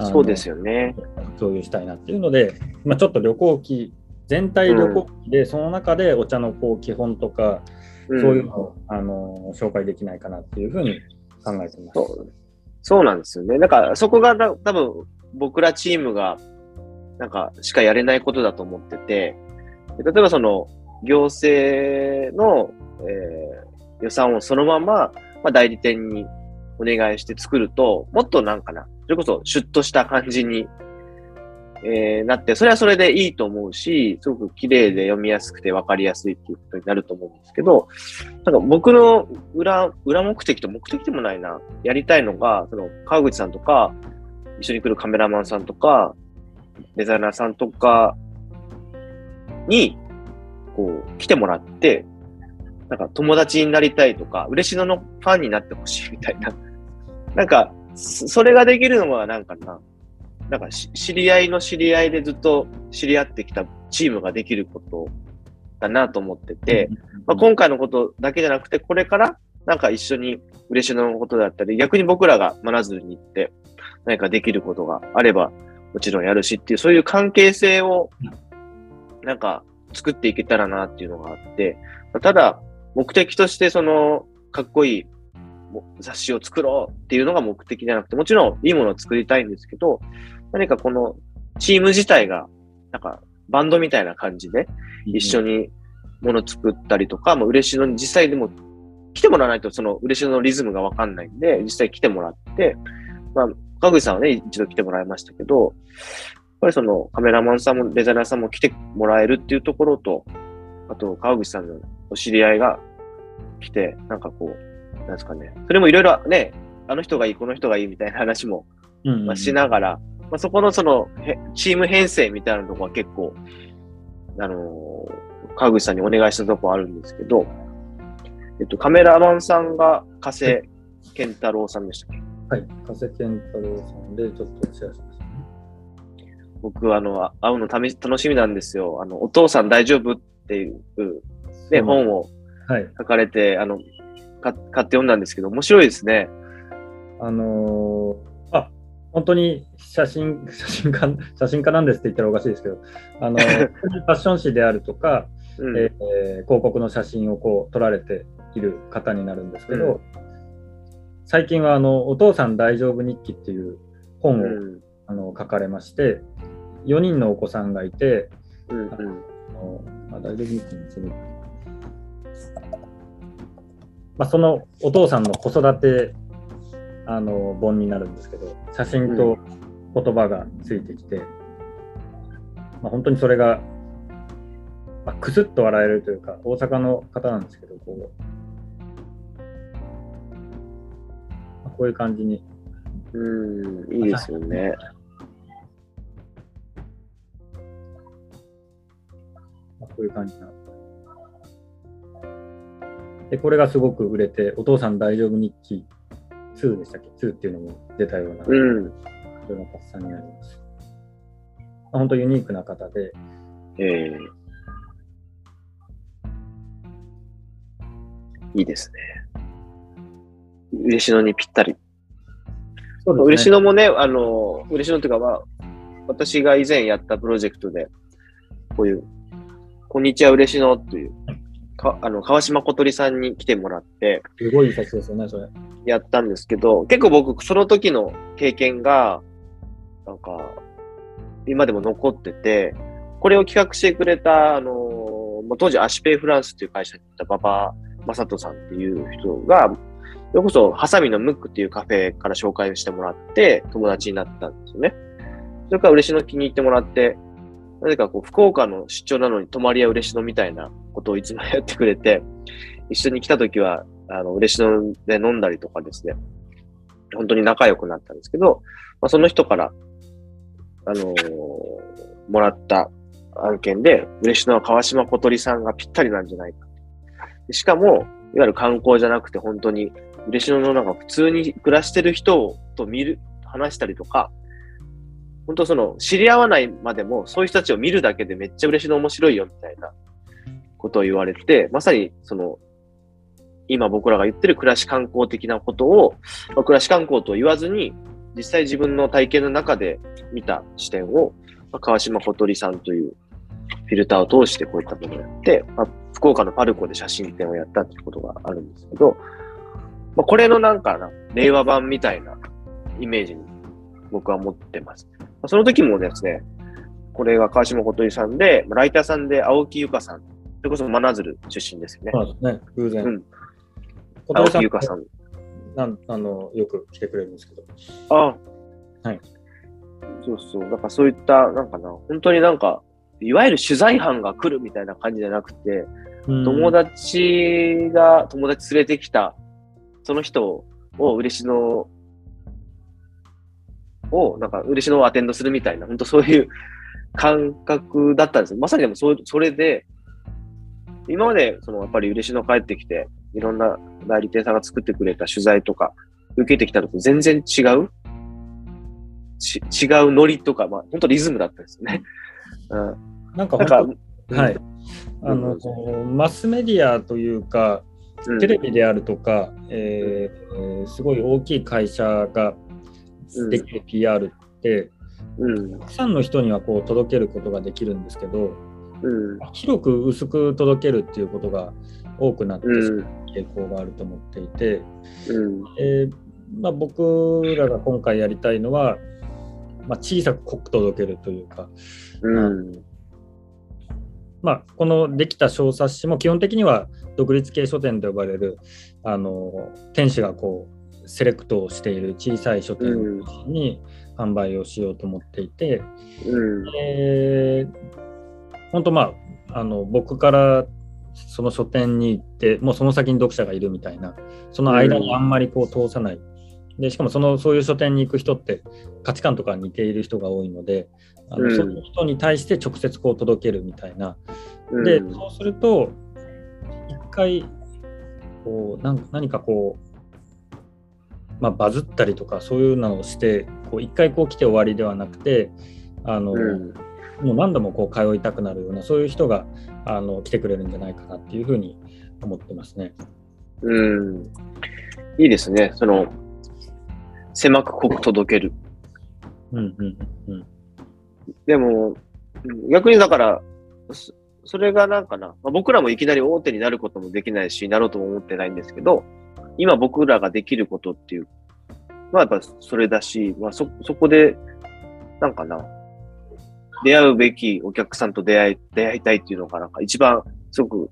そうですよね。共有したいなっていうので、まあ、ちょっと旅行記全体旅行記で、その中でお茶のこう基本とか、うんそういうのを、あの紹介できないかなっていうふうに考えてます。そうそうなんですよね。なんか、そこがだ多分僕らチームが、なんか、しかやれないことだと思ってて、で例えばその、行政の、えー予算をそのまま、まあ、代理店にお願いして作ると、もっとなんかな、それこそシュッとした感じに、えーなって、それはそれでいいと思うし、すごく綺麗で読みやすくて分かりやすいっていうことになると思うんですけど、なんか僕の裏、裏目的と目的でもないな。やりたいのが、その、川口さんとか、一緒に来るカメラマンさんとか、デザイナーさんとかに、こう、来てもらって、なんか友達になりたいとか、嬉野のファンになってほしいみたいな。なんか、それができるのはなんかな、なんかし知り合いの知り合いでずっと知り合ってきたチームができることだなと思ってて、まあ、今回のことだけじゃなくて、これからなんか一緒に嬉野のことだったり、逆に僕らが真鶴に行って何かできることがあれば、もちろんやるしっていう、そういう関係性をなんか作っていけたらなっていうのがあって、ただ目的としてそのかっこいい雑誌を作ろうっていうのが目的じゃなくて、もちろんいいものを作りたいんですけど、何かこのチーム自体がなんかバンドみたいな感じで、一緒に。にもの作ったりとか、まあ、嬉野に実際でも来てもらわないとその嬉野のリズムがわかんないんで、実際来てもらって、まあ、川口さんはね、一度来てもらいましたけど、やっぱりそのカメラマンさんもデザイナーさんも来てもらえるっていうところと、あと川口さんのお知り合いが来て、なんかこう、なんですかね、それもいろいろね、あの人がいい、この人がいいみたいな話もうんまあ、しながら、まあ、そこのそのへチーム編成みたいなところは結構、あのー川口さんにお願いしたとこあるんですけど、えっと、カメラマンさんが加瀬健太郎さんでしたっけ？はい。加瀬健太郎さんでちょっとシェアしましたね。僕、あの、会うのため楽しみなんですよ。あの、お父さん大丈夫っていう、ね、本をはい。書かれて、あの、か買って読んだんですけど、面白いですね。あのーあ、本当に写真、写真家、写真家なんですって言ったらおかしいですけど、あの、ファッション誌であるとか、うん。えー広告の写真をこう撮られている方になるんですけど、最近はあの、お父さん大丈夫日記っていう本を、うん。あの書かれまして、4人のお子さんがいて、うん。うん。あのあ大丈夫日記にする。まあ、そのお父さんの子育てあの本になるんですけど、写真と言葉がついてきて、まあ、本当にそれが、まあ、くすっと笑えるというか、大阪の方なんですけど、こう、まあこういう感じに、うん。いいですよね。まあ、こういう感じなで、これがすごく売れて、お父さん大丈夫日記2でしたっけ ?2 っていうのも出たような、うん。その発散になります。まあ、本当ユニークな方で、ええいいですね。嬉野にぴったり。そう嬉野もね、あの、嬉野っていうか、まあ、私が以前やったプロジェクトで、こういう、こんにちは嬉野っていうかあの川島小鳥さんに来てもらってすごい写真ですよね、それ。やったんですけど、結構僕、その時の経験が、なんか、今でも残ってて、これを企画してくれた、あの、当時アシペイフランスっていう会社にいた馬場正人さんっていう人が、それこそ、ハサミのムックっていうカフェから紹介してもらって、友達になったんですよね。それから嬉野気に入ってもらって、なぜかこう、福岡の出張なのに泊まりや嬉野みたいなことをいつもやってくれて、一緒に来た時は、あの、嬉野で飲んだりとかですね、本当に仲良くなったんですけど、まあ、その人から、あのーもらった案件で、嬉野は川島小鳥さんがぴったりなんじゃないか。しかも、いわゆる観光じゃなくて本当に、嬉野のなんか普通に暮らしてる人と見る、話したりとか、本当その、知り合わないまでも、そういう人たちを見るだけでめっちゃ嬉野面白いよみたいなことを言われて、まさにその、今僕らが言ってる暮らし観光的なことを、まあ暮らし観光と言わずに、実際自分の体験の中で見た視点を、まあ川島小鳥さんというフィルターを通してこういったものをやって、まあ、福岡のパルコで写真展をやったっていうことがあるんですけど、まあ、これのなんかな、令和版みたいなイメージに僕は持ってます。まあその時もですね、これが川島小鳥さんで、まあライターさんで青木由香さん、それこそ真鶴出身ですよね。そうですね、偶然。うん小鳥さん青木由香さん。なんあのよく来てくれるんですけど。あはい。そうそう。だからそういった、なんかな、本当になんか、いわゆる取材班が来るみたいな感じじゃなくて、友達が友達連れてきた、その人を嬉野を、なんか嬉野をアテンドするみたいな、本当そういう感覚だったんですよ。まさにでもそそれで、今まで、そのやっぱり嬉野帰ってきて、いろんな代理店さんが作ってくれた取材とか、受けてきたのと全然違うち違うノリとか、まあ、本当リズムだったんですよね。うん。なんか本当はい。あのマスメディアというか、うんテレビであるとか、えーえーすごい大きい会社ができる PR って、うん。たくさんの人にはこう届けることができるんですけど、うん。広く薄く届けるっていうことが多くなってしまう。うん傾向があると思っていて、うん。えーまあ、僕らが今回やりたいのは、まあ、小さく濃く届けるというか、うん。まあ、このできた小冊子も基本的には独立系書店と呼ばれるあの店主がこうセレクトをしている小さい書店に販売をしようと思っていて、うん。えー本当まああの僕からその書店に行ってもうその先に読者がいるみたいなその間にあんまりこう通さない、でしかもそのそういう書店に行く人って価値観とか似ている人が多いのであの、うんそういう人に対して直接こう届けるみたいなうん。で、そうすると、一回、こう、なん何かこう、まあ、バズったりとか、そういうのをして、こう、一回こう来て終わりではなくて、あの、うん。もう何度もこう通いたくなるような、そういう人が、あの、来てくれるんじゃないかなっていうふうに思ってますね。うん。いいですね。その、狭く濃く届ける。うんうんうんでも、うん逆にだから、そそれがなんかな、まあ、僕らもいきなり大手になることもできないし、なろうとも思ってないんですけど、今僕らができることっていう、まあやっぱそれだし、まあそ、そこで、なんかな、出会うべきお客さんと出会い、出会いたいっていうのがなんか一番すごく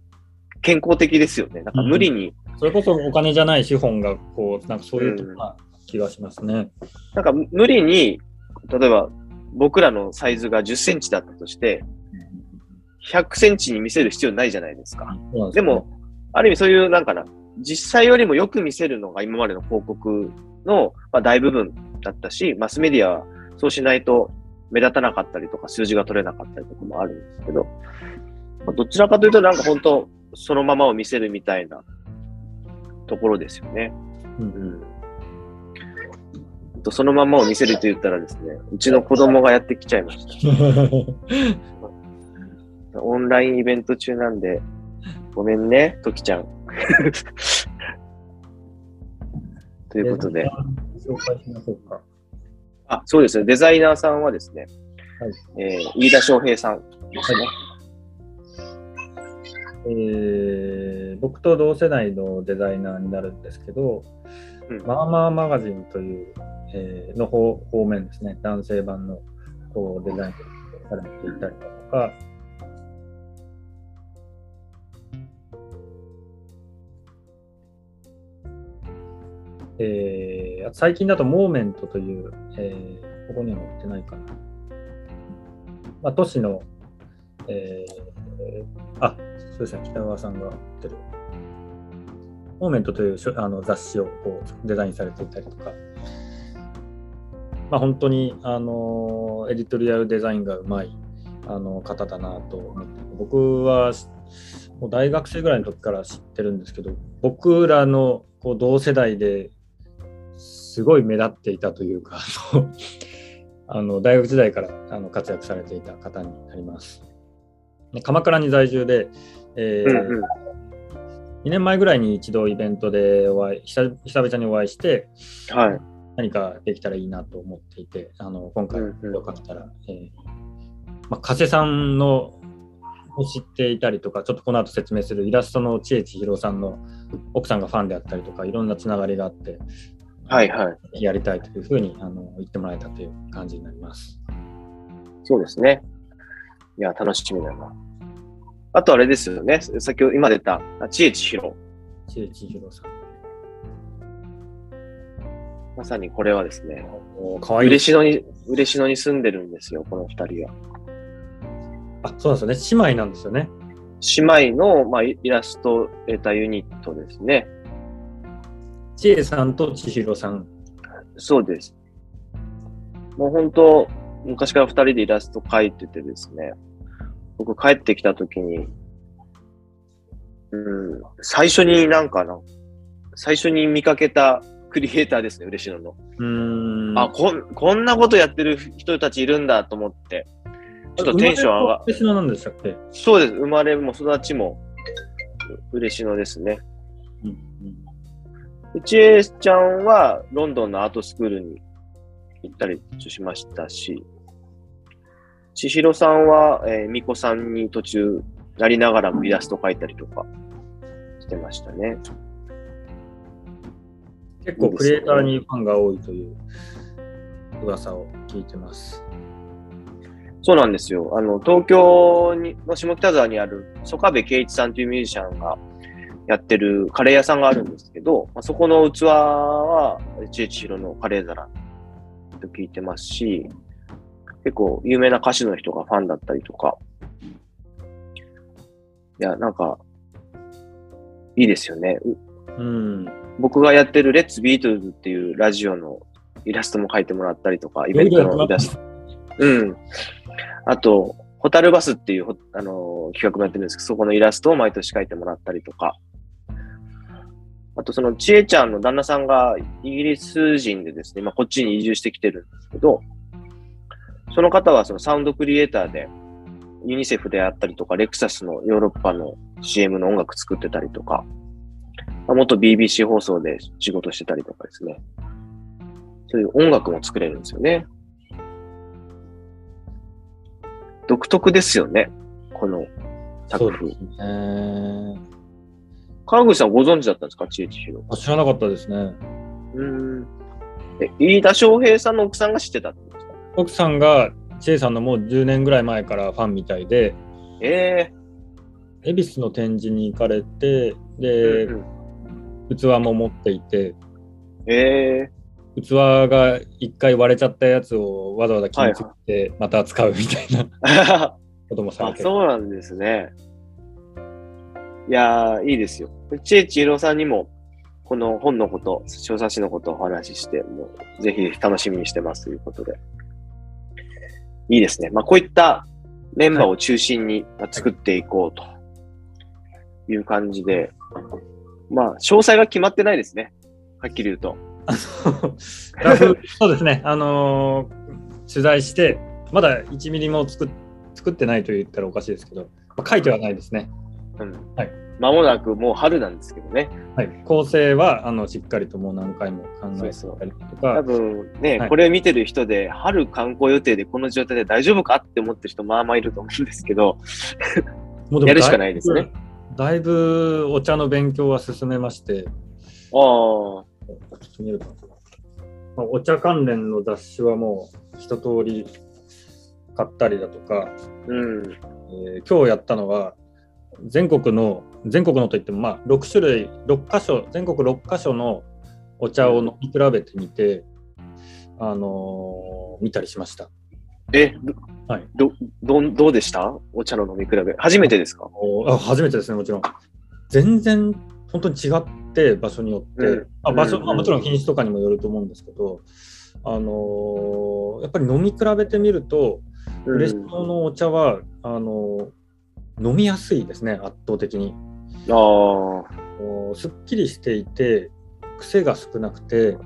健康的ですよね。なんか無理に、それこそお金じゃない資本が、こう、なんかそういうとこな気がしますね。なんか無理に、例えば僕らのサイズが10センチだったとして、100センチに見せる必要ないじゃないですか。そうなんすでも、ある意味そういうなんかな、実際よりもよく見せるのが今までの広告の、まあ、大部分だったし、マスメディアはそうしないと目立たなかったりとか数字が取れなかったりとかもあるんですけど、まあ、どちらかというとなんか本当そのままを見せるみたいなところですよね。うんうんとそのままを見せると言ったらですね、うちの子供がやってきちゃいました。オンラインイベント中なんで、ごめんね、ときちゃん。ということで、紹介しましょうか。あ、そうですね、デザイナーさんはですね、えー飯田翔平さんですね。えー僕と同世代のデザイナーになるんですけど、うん。マーマーマガジンという、えーの方方面ですね、男性版のこうデザインされていたりだとか、えー最近だとモーメントという、えーここには載ってないかな。まあ、都市の、えーあ、そうですね、北川さんが言ってる。モーメントというあの雑誌をこうデザインされていたりとか、まあ、本当にあのエディトリアルデザインがうまいあの方だなと思って、僕はもう大学生ぐらいの時から知ってるんですけど、僕らのこう同世代ですごい目立っていたというか、あの大学時代からあの活躍されていた方になります。で鎌倉に在住で、えーうんうん2年前ぐらいに一度イベントでお会い久久々にお会いしてはい。何かできたらいいなと思っていてあの今回うんうんよかったら、えーまあ、加瀬さんのを知っていたりとかちょっとこの後説明するイラストの知恵千尋さんの奥さんがファンであったりとかいろんなつながりがあってはいはい。やりたいというふうにあの言ってもらえたという感じになります。そうですね。いや、楽しみだな。あとあれですよね。先ほど今出た、あ知恵千尋。知恵千尋さん。まさにこれはですね、もう可愛い嬉野に、嬉野に住んでるんですよ、この二人は。あそうなんですよね。姉妹なんですよね。姉妹の、まあ、イイラストレーターユニットですね。知恵さんと千尋さん。そうです。もう本当、昔から二人でイラスト描いててですね、僕帰ってきた時に、うん、最初になんかな、最初に見かけたクリエイターですね、嬉野の。うーん。あこん、こんなことやってる人たちいるんだと思って、ちょっとテンション上がっ嬉野なんでしたっけ？そうです。生まれも育ちも嬉野ですね。うちえちゃんはロンドンのアートスクールに行ったりしましたし、千尋さんは、えー、巫女さんに途中なりながらもイラスト描いたりとかしてましたね。結構クリエイターにファンが多いという噂を聞いてます。そうなんですよ。あの、東京にの下北沢にある曽我部圭一さんというミュージシャンがやってるカレー屋さんがあるんですけど、まあ、そこの器は、千恵千尋のカレー皿と聞いてますし、結構有名な歌手の人がファンだったりとか、いや、なんか、いいですよね。ううん。僕がやってるレッツビートルズっていうラジオのイラストも描いてもらったりとか、イベントのイラスト。うん。あと、ホタルバスっていうほ、あのー企画もやってるんですけど、そこのイラストを毎年描いてもらったりとか、あとそのちえちゃんの旦那さんがイギリス人でですね、今こっちに移住してきてるんですけど、その方はそのサウンドクリエイターで、ユニセフであったりとか、レクサスのヨーロッパの CM の音楽作ってたりとか、まあ元 BBC 放送で仕事してたりとかですね。そういう音楽も作れるんですよね。独特ですよね。この作風。えー、川口さんご存知だったんですか？知恵千尋。あ知らなかったですね。うーん。え、飯田翔平さんの奥さんが知ってたってことですか？奥さんがチェイさんのもう10年ぐらい前からファンみたいで、え恵比寿の展示に行かれて、えで、うん器も持っていて、ええ器が一回割れちゃったやつをわざわざ金作ってまた使うみたいなあ、こともされてる。そうなんですね。いやー、いいですよ。知恵千尋さんにも、この本のこと、小冊子のことをお話しして、もうぜひ楽しみにしてますということで。いいですね。まあ、こういったメンバーを中心にまあ作っていこうという感じで、まあ、詳細が決まってないですね。はっきり言うと。そうですね、あのー取材して、まだ1ミリも作っ作ってないと言ったらおかしいですけど、まあ書いてはないですね。うん。はい。間もなくもう春なんですけどね。はい、構成はあのしっかりともう何回も考えてたりと多か、分ね、はい。これ見てる人で、春観光予定でこの状態で大丈夫かって思ってる人まあまあいると思うんですけど、もうやるしかないですね。だいぶお茶の勉強は進めまして、ああお茶関連の雑誌はもう一通り買ったりだとか、うん。えー今日やったのは全国の全国のといってもまあ6種類6箇所全国6箇所のお茶を飲み比べてみて、あのー見たりしました。え、どはいど、どん、どうでした？お茶の飲み比べ。初めてですか？おあ初めてですねもちろん。全然本当に違って場所によって、うんあ場所、うんまあもちろん品種とかにもよると思うんですけど、あのーやっぱり飲み比べてみるとうん嬉野のお茶はあのー飲みやすいですね圧倒的に。あすっきりしていて癖が少なくて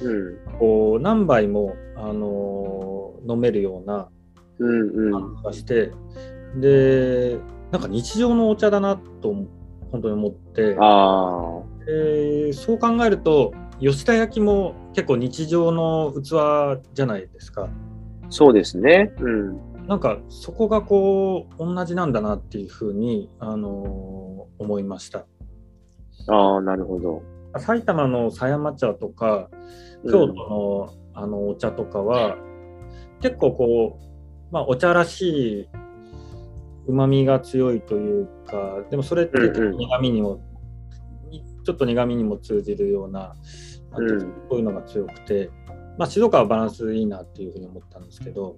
うん。こう何杯も、あのー飲めるようなうんうん。感じがして、でなんか日常のお茶だなと本当に思って、ああ、えーそう考えると吉田焼も結構日常の器じゃないですか。そうですね。うん。なんかそこがこう同じなんだなっていうふうに、あのー思いました。ああ、なるほど。埼玉の狭山茶とか京都の,、あのお茶とかは結構こう、まあ、お茶らしいうまみが強いというかでもそれってうんうん苦みにも、ちょっと苦みにも通じるようなこういうのが強くて、まあ、静岡はバランスいいなっていうふうに思ったんですけど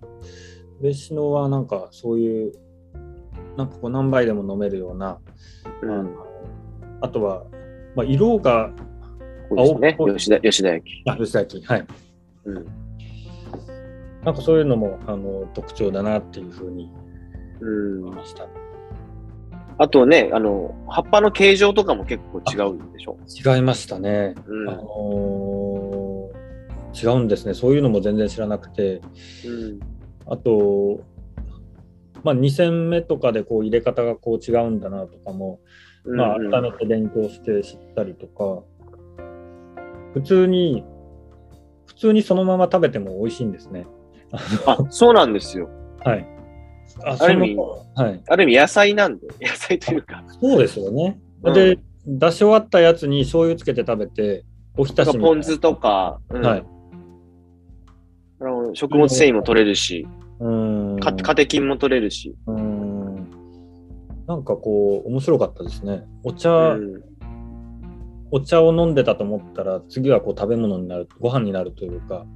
別野はなんかそういうなんかこう何杯でも飲めるような、うん。あとは、まあ、色がそうですね青。吉田、吉田焼。あ吉田焼はいうん。なんかそういうのもあの特徴だなっていうふうにうん思い。ました。あとね、あの、葉っぱの形状とかも結構違うんでしょ？違いましたね。うん。あのー違うんですね。そういうのも全然知らなくて、うん。あと、まあ、2戦目とかでこう入れ方がこう違うんだなとかも、まあ、うん改めて勉強して知ったりとか、普通に、普通にそのまま食べても美味しいんですね。あ、そうなんですよ。はい。あある意味はい。ある意味野菜なんで、野菜というか。そうですよね。うんで、出し終わったやつに醤油つけて食べて、おひたしポン酢とか、うんはい。食物繊維も取れるし、うーん。かカテキンも取れるし。うーん。なんかこう、面白かったですね。お茶、うんお茶を飲んでたと思ったら、次はこう食べ物になる、ご飯になるというか、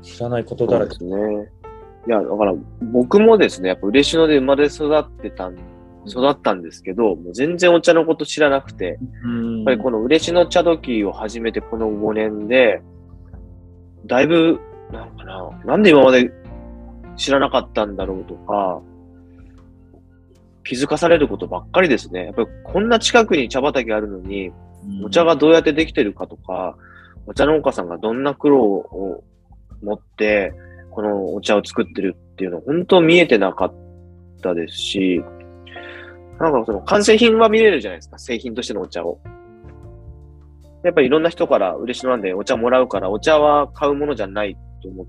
知らないことだらけです。ね。いや、だから僕もですね、やっぱ嬉野で生まれ育ってたん、育ったんですけど、もう全然お茶のこと知らなくて、ややっぱりこの嬉野茶時を始めてこの5年で、だいぶ、なんかな、なんで今まで知らなかったんだろうとか、気づかされることばっかりですね。やっぱりこんな近くに茶畑あるのに、お茶がどうやってできてるかとか、お茶農家さんがどんな苦労を持って、このお茶を作ってるっていうのは本当見えてなかったですし、なんかその完成品は見れるじゃないですか、製品としてのお茶を。やっぱりいろんな人から嬉しのなんでお茶もらうから、お茶は買うものじゃないと思っ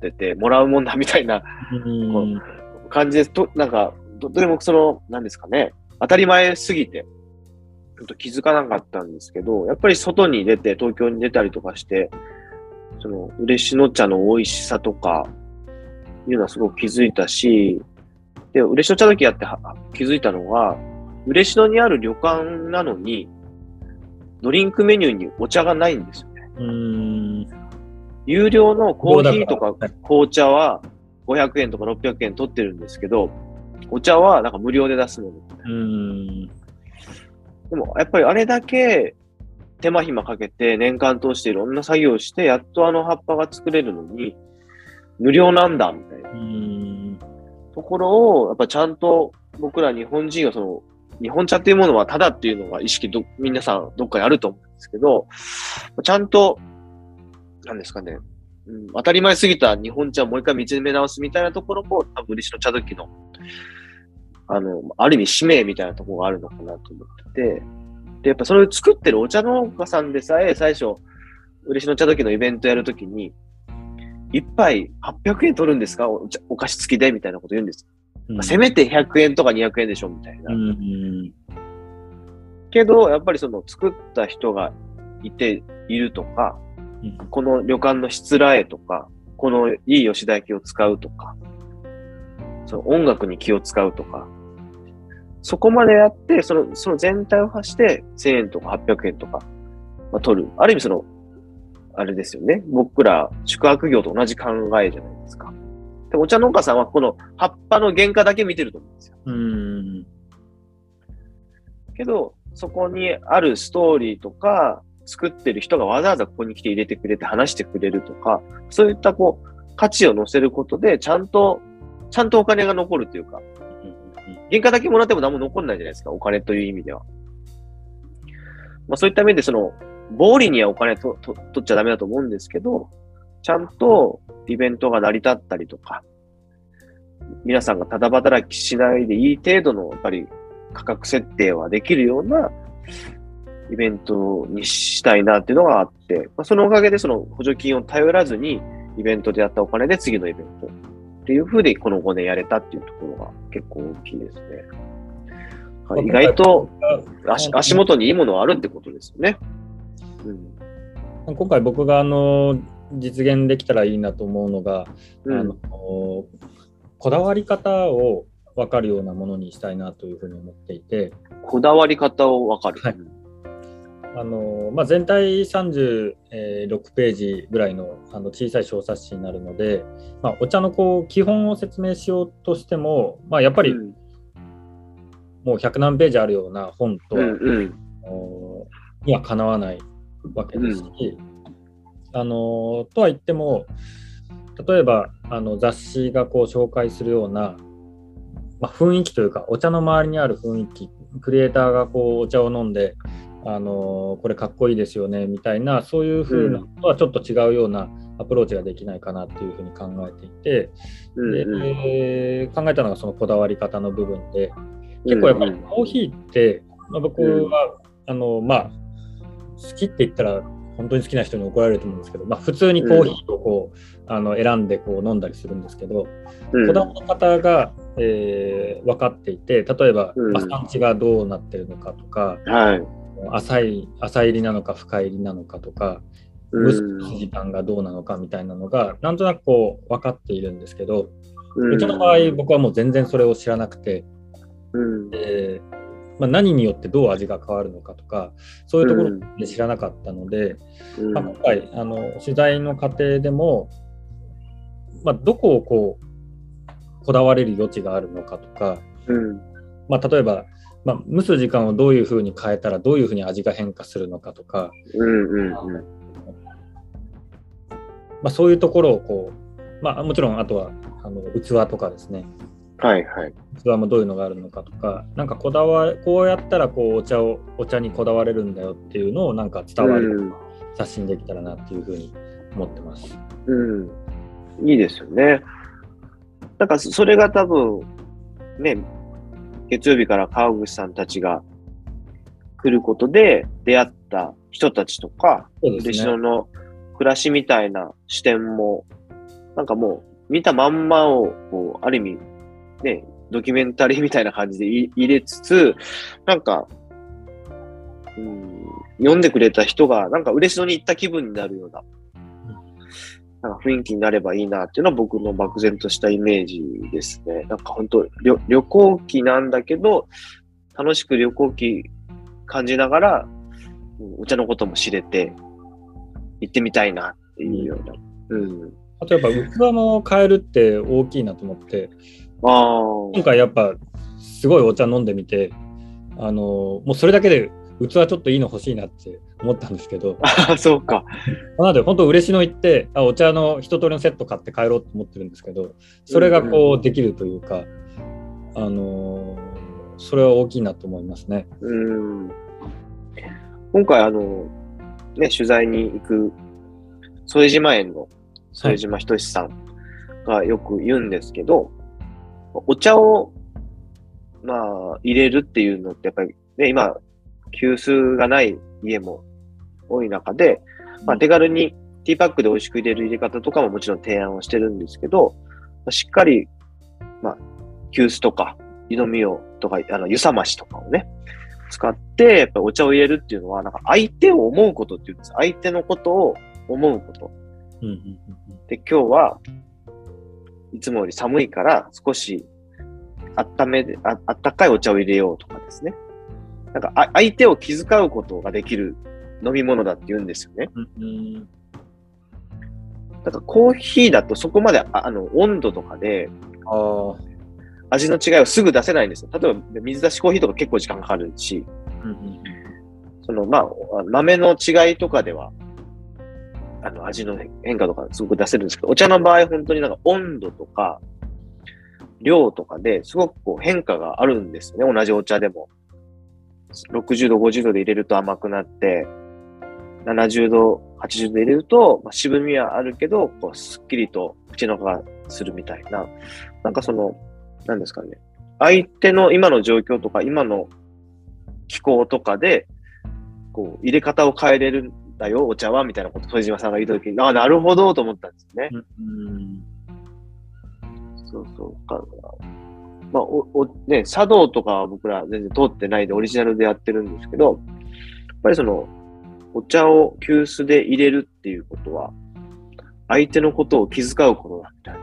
てて、もらうもんだみたいなうん感じです。と、なんか、ととてもその、なんですかね、当たり前すぎて、ちょっと気づかなかったんですけど、やっぱり外に出て、東京に出たりとかして、その、嬉野茶の美味しさとか、いうのはすごく気づいたし、で、嬉野茶時やっては気づいたのは、嬉野にある旅館なのに、ドリンクメニューにお茶がないんですよね。うん。有料のコーヒーとかはい紅茶は500円とか600円取ってるんですけど、お茶はなんか無料で出すもの。うん。でもやっぱりあれだけ手間暇かけて年間通していろんな作業をして、やっとあの葉っぱが作れるのに、無料なんだみたいなうん。ところを、やっぱちゃんと僕ら日本人はその、日本茶っていうものはただっていうのが意識ど、皆さんどっかにあると思うんですけど、ちゃんと、なんですかね、うん、当たり前すぎた日本茶をもう一回見つめ直すみたいなところも、多分嬉野茶時の、あの、ある意味使命みたいなところがあるのかなと思ってて、で、やっぱそれを作ってるお茶農家さんでさえ、最初、嬉野茶時のイベントやるときに、一杯800円取るんですか？お茶お菓子付きでみたいなこと言うんです。うんせめて100円とか200円でしょみたいな。うんうんけど、やっぱりその作った人がいているとか、うんこの旅館のしつらえとか、このいい吉田焼を使うとか、その音楽に気を使うとか、そこまでやって、その、その全体を発して1000円とか800円とか、まあ、取る。ある意味その、あれですよね。僕ら宿泊業と同じ考えじゃないですか。でお茶農家さんはこの葉っぱの原価だけ見てると思うんですよ。うんけど、そこにあるストーリーとか、作ってる人がわざわざここに来て入れてくれて話してくれるとか、そういったこう、価値を乗せることで、ちゃんと、ちゃんとお金が残るというか、原価だけもらっても何も残んないじゃないですか、お金という意味では。まあそういった面で、その、暴利にはお金とと取っちゃダメだと思うんですけど、ちゃんとイベントが成り立ったりとか、皆さんがただ働きしないでいい程度の、やっぱり価格設定はできるようなイベントにしたいなっていうのがあって、まあ、そのおかげでその補助金を頼らずにイベントでやったお金で次のイベントっていう風でこの5年やれたっていうところが結構大きいですね。はい意外と足足元にいいものはあるってことですよね。うん。今回僕があの実現できたらいいなと思うのが、うんあのこだわり方を分かるようなものにしたいなというふうに思っていて、こだわり方をわかる。はいあのまあ、全体36ページぐらいのあの小さい小冊子になるので、まあ、お茶のこう基本を説明しようとしても、まあ、やっぱりうんもう100何ページあるような本とは、うんうんあのにはかなわないわけですし、あのとは言っても例えばあの雑誌がこう紹介するような、まあ、雰囲気というかお茶の周りにある雰囲気クリエイターがこうお茶を飲んであのこれかっこいいですよねみたいなそういうふうなのとはちょっと違うようなアプローチができないかなっていうふうに考えていて、でうんうん。えー考えたのがそのこだわり方の部分で結構やっぱりコーヒーって、まあ、僕は、あのまあ好きって言ったら本当に好きな人に怒られると思うんですけど、まあ、普通にコーヒーをこう、あの選んでこう飲んだりするんですけど、うんこだわり方が、えー分かっていて例えば、うんまあ産地がどうなってるのかとかはい。浅い浅入りなのか深入りなのかとかうん蒸す時間がどうなのかみたいなのがなんとなくこう分かっているんですけど、うちの場合僕はもう全然それを知らなくて。うんえーまあ、何によってどう味が変わるのかとかそういうところで知らなかったので、うん。まあ、今回あの取材の過程でも、まあ、どこをこうこだわれる余地があるのかとか、うん。まあ、例えば、まあ、蒸す時間をどういうふうに変えたらどういうふうに味が変化するのかとか、うんうんうん。まあ、そういうところをこう、まあ、もちろんあとはあの器とかですねはいはい。器もどういうのがあるのかとか、なんかこだわこうやったらこうお茶をお茶にこだわれるんだよっていうのをなんか伝わるうん冊子にできたらなっていうふうに思ってます。うん。いいですよね。なんかそそれが多分、ね、月曜日から川口さんたちが来ることで出会った人たちとか、ね嬉野。の暮らしみたいな視点も、なんかもう見たまんまを、こう、ある意味、ね、ドキュメンタリーみたいな感じで入れつつ、なんか、うん、読んでくれた人が、なんか嬉野に行った気分になるような、なんか雰囲気になればいいなっていうのは僕の漠然としたイメージですね。なんか本当旅旅行記なんだけど、楽しく旅行記感じながら、お茶のことも知れて、行ってみたいなっていうような。うん。あとやっぱ器も変えるって大きいなと思って、今回やっぱすごいお茶飲んでみて、あのもうそれだけで器ちょっといいの欲しいなって思ったんですけど、あ、そうか。なので本当嬉しの行ってあお茶の一通りのセット買って帰ろうと思ってるんですけどそれがこうできるというか、あのそれは大きいなと思いますね。うん。今回あの、ね、取材に行く、副島園の副島仁さんがよく言うんですけど、お茶を、まあ、入れるっていうのってやっぱりね、今、急須がない家も多い中で、まあ、手軽にティーパックで美味しく入れる入れ方とかももちろん提案をしてるんですけど、まあしっかり、まあ、急須とか、湯飲みをとか、あの、湯冷ましとかをね、使って、やっぱお茶を入れるっていうのは、なんか相手を思うことっていうんです。相手のことを思うこと。で、今日はいつもより寒いから少し温めで、ああったかいお茶を入れようとかですね。なんかあ相手を気遣うことができる飲み物だって言うんですよね。だからコーヒーだとそこまでああの温度とかで味の違いをすぐ出せないんですよ。例えば水出しコーヒーとか結構時間かかるし、そのまあ、豆の違いとかでは、あの味の変化とかすごく出せるんですけど、お茶の場合本当になんか温度とか量とかですごくこう変化があるんですよね。同じお茶でも。60度、50度で入れると甘くなって、70度、80度で入れると、まあ、渋みはあるけど、こうすっきりと口の中がするみたいな。なんかその、なんですかね。相手の今の状況とか、今の気候とかで、こう、入れ方を変えれるんだよ、お茶は、みたいなこと、豊島さんが言ったときに、ああ、なるほど、と思ったんですよね。うんそうそう。かまあ、お、お、ね、茶道とかは僕ら全然通ってないでオリジナルでやってるんですけど、やっぱりその、お茶を急須で入れるっていうことは、相手のことを気遣うことだ、みたいな。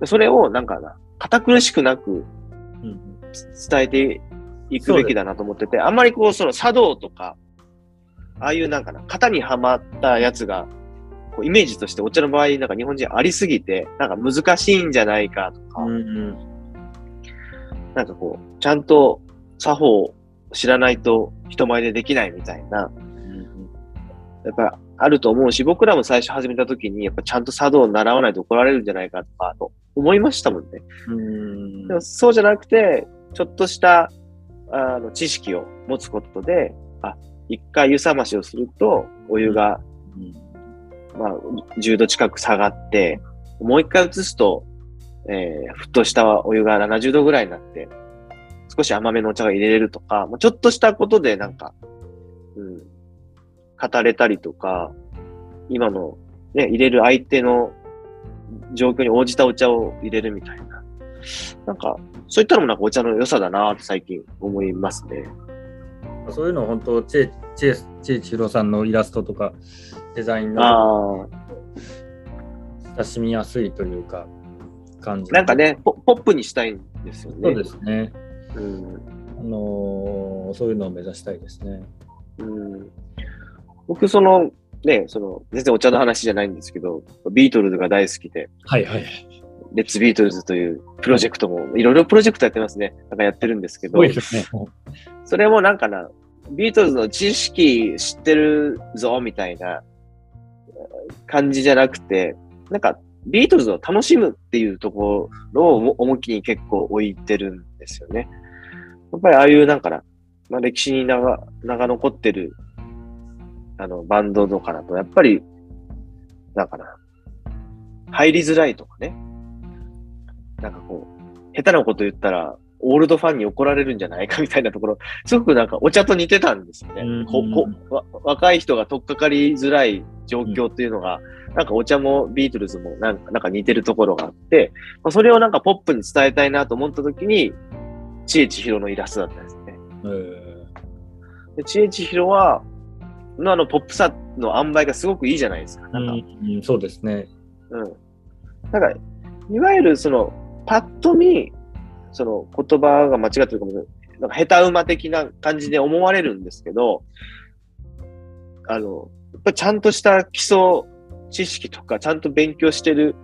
でそれをなんかな、堅苦しくなくうん伝えていくべきだなと思ってて、あんまりこう、その茶道とか、ああいうなんかな、型にはまったやつが、こうイメージとしてお茶の場合、なんか日本人ありすぎて、なんか難しいんじゃないかとか、うんうんなんかこう、ちゃんと作法を知らないと人前でできないみたいな、うんやっぱあると思うし、僕らも最初始めた時に、やっぱちゃんと茶道を習わないと怒られるんじゃないかとか、と思いましたもんね。うんでもそうじゃなくて、ちょっとしたあの知識を持つことで、あ、一回湯冷ましをすると、お湯が、まあ、10度近く下がって、もう一回移すと、えー、沸騰したお湯が70度ぐらいになって、少し甘めのお茶が入れれるとか、まあ、ちょっとしたことでなんか、うん、語れたりとか、今の、ね、入れる相手の状況に応じたお茶を入れるみたいな。なんか、そういったのもなんかお茶の良さだなって最近思いますね。そういうの本当、チェチェチェ千尋さんのイラストとかデザインのああ、親しみやすいというか、感じ。なんかねポ、ポップにしたいんですよね。そうですね。うんあのーそういうのを目指したいですね。うん僕、その、ね、その、全然お茶の話じゃないんですけど、ビートルズが大好きで、はいはい。レッツビートルズというプロジェクトも、いろいろプロジェクトやってますね。なんかやってるんですけどね。それもなんかな、ビートルズの知識知ってるぞ、みたいな感じじゃなくて、なんか、ビートルズを楽しむっていうところを重きに結構置いてるんですよね。やっぱりああいうなんかな、まあ、歴史に名が名が残ってる、あの、バンドとかだと、やっぱり、なんかな、入りづらいとかね。なんかこう、下手なこと言ったら、オールドファンに怒られるんじゃないかみたいなところ、すごくなんかお茶と似てたんですよね。うん若い人が取っかかりづらい状況っていうのが、なんかお茶もビートルズもなんかなんか似てるところがあって、まあ、それをなんかポップに伝えたいなと思った時に、知恵千尋のイラストだったんですね。えで知恵千尋は、のあのポップさの塩梅がすごくいいじゃないですか。ーなんか、うんうんそうですね。うん。なんか、いわゆるその、パッと見、その言葉が間違ってるかもしれない。なんか下手馬的な感じで思われるんですけど、あの、やっぱちゃんとした基礎知識とか、ちゃんと勉強してる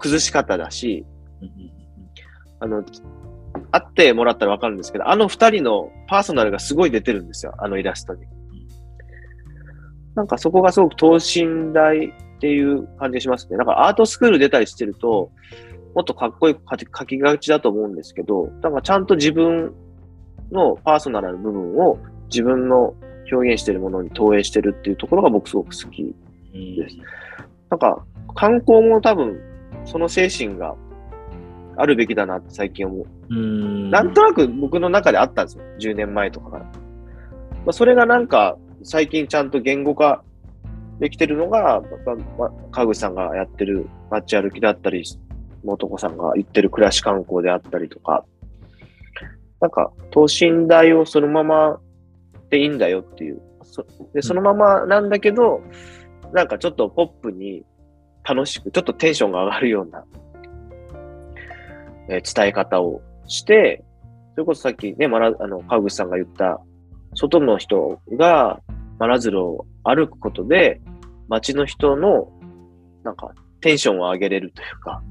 崩し方だし、あの、会ってもらったらわかるんですけど、あの二人のパーソナルがすごい出てるんですよ、あのイラストに。なんかそこがすごく等身大っていう感じがしますね。なんかアートスクール出たりしてると、もっとかっこよく描きがちだと思うんですけど、なんかちゃんと自分のパーソナルな部分を自分の表現してるものに投影してるっていうところが僕すごく好き。うんですなんか観光も多分その精神があるべきだなって最近思う。うんなんとなく僕の中であったんですよ。10年前とかから。まあ、それがなんか最近ちゃんと言語化できてるのが、まあまあ川口さんがやってる街歩きだったり元子さんが言ってる暮らし観光であったりとか、なんか、等身大をそのままでいいんだよっていう。そでそのままなんだけど、なんかちょっとポップに楽しく、ちょっとテンションが上がるような、えー伝え方をして、それこそさっきね、まなあの川口さんが言った、外の人が真鶴を歩くことで、街の人の、なんか、テンションを上げれるというか、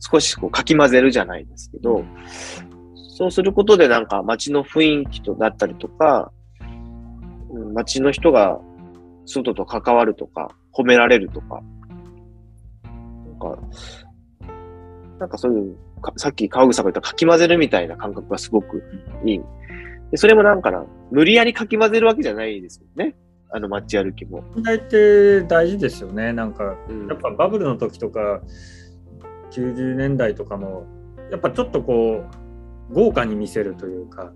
少しこうかき混ぜるじゃないですけど、そうすることでなんか街の雰囲気とだったりとか、うん街の人が外と関わるとか、褒められるとか、なんか、なんかそういう、かさっき川口さんが言ったかき混ぜるみたいな感覚がすごくいい。でそれもなんかな、無理やりかき混ぜるわけじゃないですよね。あの街歩きも。問題って大事ですよね。なんか、うんやっぱバブルの時とか、90年代とかも、やっぱちょっとこう、豪華に見せるというか、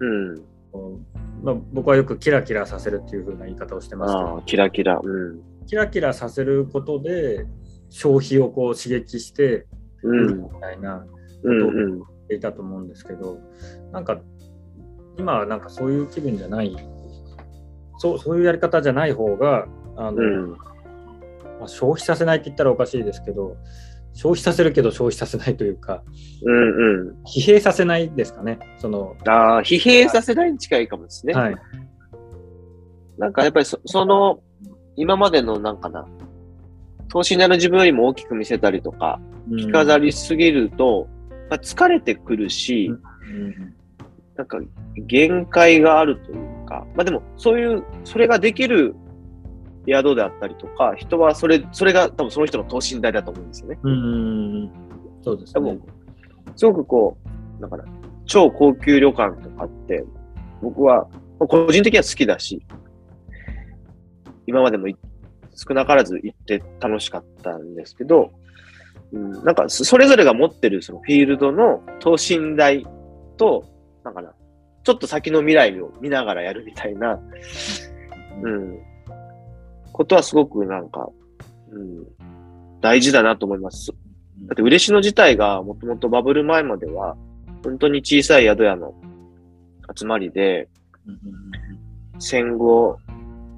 うん。こうまあ、僕はよくキラキラさせるっていう風な言い方をしてますけどキラキラ。うん。キラキラさせることで消費をこう刺激してみたいなうん。うん。っていたと思うんですけど、なんか今はなんかそういう気分じゃないそうそういうやり方じゃない方があの、うん。まあ、消費させないって言ったらおかしいですけど消費させるけど消費させないというかうん。うん。疲弊させないですかねその、ああ、疲弊させないに近いかもですね。はい、なんかやっぱりそその、今までのなんかな、等身大の自分よりも大きく見せたりとか、着飾りすぎると、まあ、疲れてくるし、うんなんか限界があるというか、まあでもそういう、それができる宿であったりとか、人はそれ、それが多分その人の等身大だと思うんですよね。うんうんそうですね。多分、すごくこう、なんかな、超高級旅館とかって、僕は、まあ個人的には好きだし、今までもい少なからず行って楽しかったんですけど、うん、なんかそそれぞれが持ってるそのフィールドの等身大と、なんかな、ちょっと先の未来を見ながらやるみたいな、うん、ことはすごくなんか、うん、大事だなと思います。だって嬉野自体がもともとバブル前までは、本当に小さい宿屋の集まりで、戦後、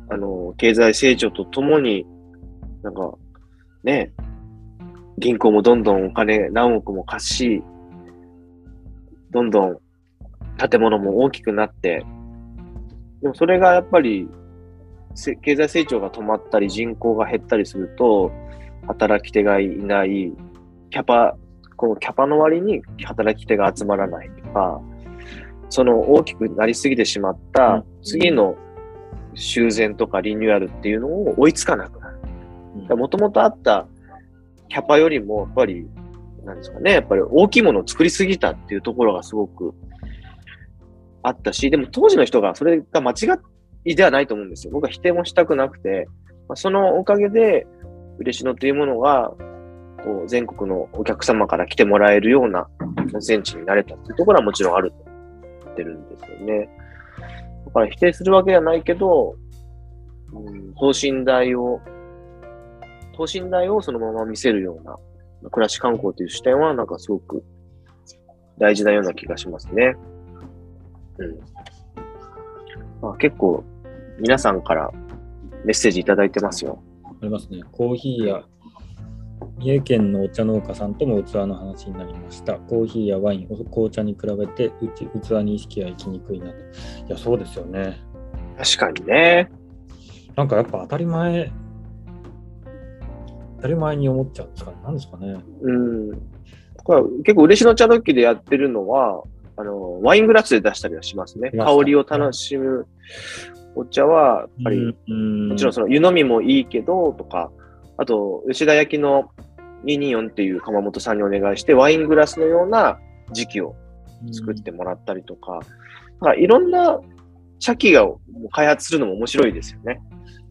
あの、経済成長とともに、なんか、ね、銀行もどんどんお金何億も貸し、どんどん建物も大きくなって、でもそれがやっぱり、せ経済成長が止まったり人口が減ったりすると、働き手がいない、キャパ、このキャパの割に働き手が集まらないとか、その大きくなりすぎてしまった次の修繕とかリニューアルっていうのを追いつかなくなる。もともとあったキャパよりも、やっぱり、なんですかね、やっぱり大きいものを作りすぎたっていうところがすごくあったし、でも当時の人がそれが間違いではないと思うんですよ。僕は否定もしたくなくて、まあそのおかげで、嬉野というものが、こう全国のお客様から来てもらえるような温泉地になれたっていうところはもちろんあると思ってるんですよね。だから否定するわけではないけど、うん、等身大を、等身大をそのまま見せるような暮らし観光という視点はなんかすごく大事なような気がしますね。うん。まあ、結構皆さんからメッセージいただいてますよ。ありますね。コーヒーや三重県のお茶農家さんとも器の話になりました。コーヒーやワイン、紅茶に比べてうち器に意識がいきにくいなと。いや、そうですよね。確かにね。なんかやっぱ当たり前、当たり前に思っちゃうんですかね。なんですかね。うん。これは結構嬉野茶時でやってるのは、あの、ワイングラスで出したりはしますね。香りを楽しむお茶は、やっぱり、うん、もちろんその湯飲みもいいけど、とか、あと、吉田焼の224っていう窯元さんにお願いして、ワイングラスのような時期を作ってもらったりとか、なんかいろんな茶器が開発するのも面白いですよね。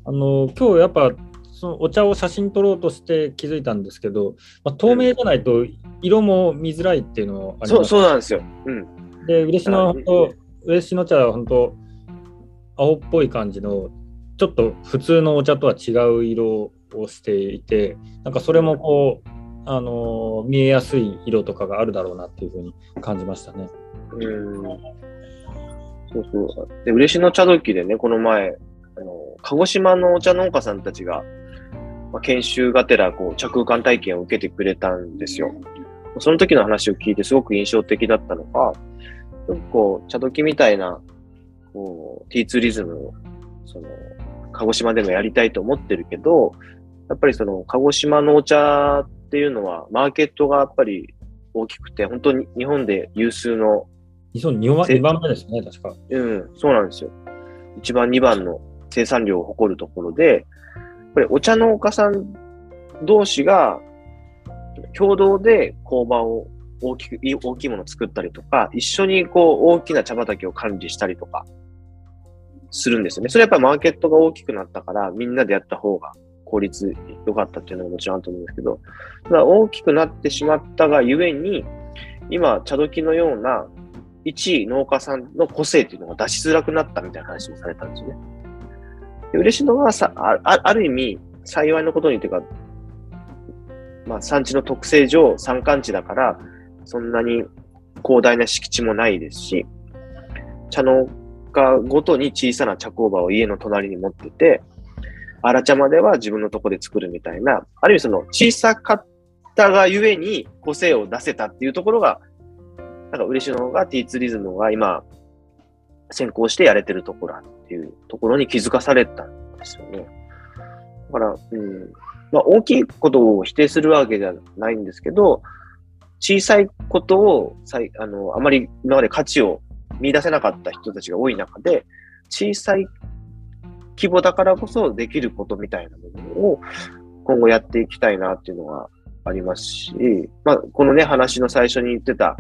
あの今日やっぱそのお茶を写真撮ろうとして気づいたんですけど、まあ、透明じゃないと色も見づらいっていうのもありそう、ます。そうなんですよ。うん。で、嬉野は本当、嬉野茶は本当、青っぽい感じの、ちょっと普通のお茶とは違う色をしていて、なんかそれもこう、あの見えやすい色とかがあるだろうなっていうふうに感じましたね。うん。そうそう。で、嬉野茶時でね、この前、あの、鹿児島のお茶農家さんたちが、まあ、研修がてら、こう、着空間体験を受けてくれたんですよ。その時の話を聞いてすごく印象的だったのが、結構、茶時みたいな、こう、T ツーリズムを、その、鹿児島でもやりたいと思ってるけど、やっぱりその、鹿児島のお茶っていうのは、マーケットがやっぱり大きくて、本当に日本で有数の日本 2, 番2番目ですね、確か。うん、そうなんですよ。一番二番の生産量を誇るところで、これお茶農家さん同士が共同で工場を大きく、大きいものを作ったりとか、一緒にこう大きな茶畑を管理したりとかするんですよね。それやっぱりマーケットが大きくなったから、みんなでやった方が効率良かったっていうのももちろんあると思うんですけど、ただ大きくなってしまったがゆえに、今、茶時のような一農家さんの個性っていうのが出しづらくなったみたいな話もされたんですよね。で嬉野はさあある意味、幸いのことにというか、まあ、産地の特性上、山間地だから、そんなに広大な敷地もないですし、茶農家ごとに小さな茶工場を家の隣に持ってて、荒茶までは自分のとこで作るみたいな、ある意味その小さかったがゆえに個性を出せたっていうところが、なんか嬉野が T ツーリズムが今先行してやれてるところっていうところに気づかされたんですよね。だから、うん。まあ大きいことを否定するわけじゃないんですけど、小さいことをさいあのあまり今まで価値を見出せなかった人たちが多い中で、小さい規模だからこそできることみたいなものを今後やっていきたいなっていうのがありますし、まあ、このね、話の最初に言ってた、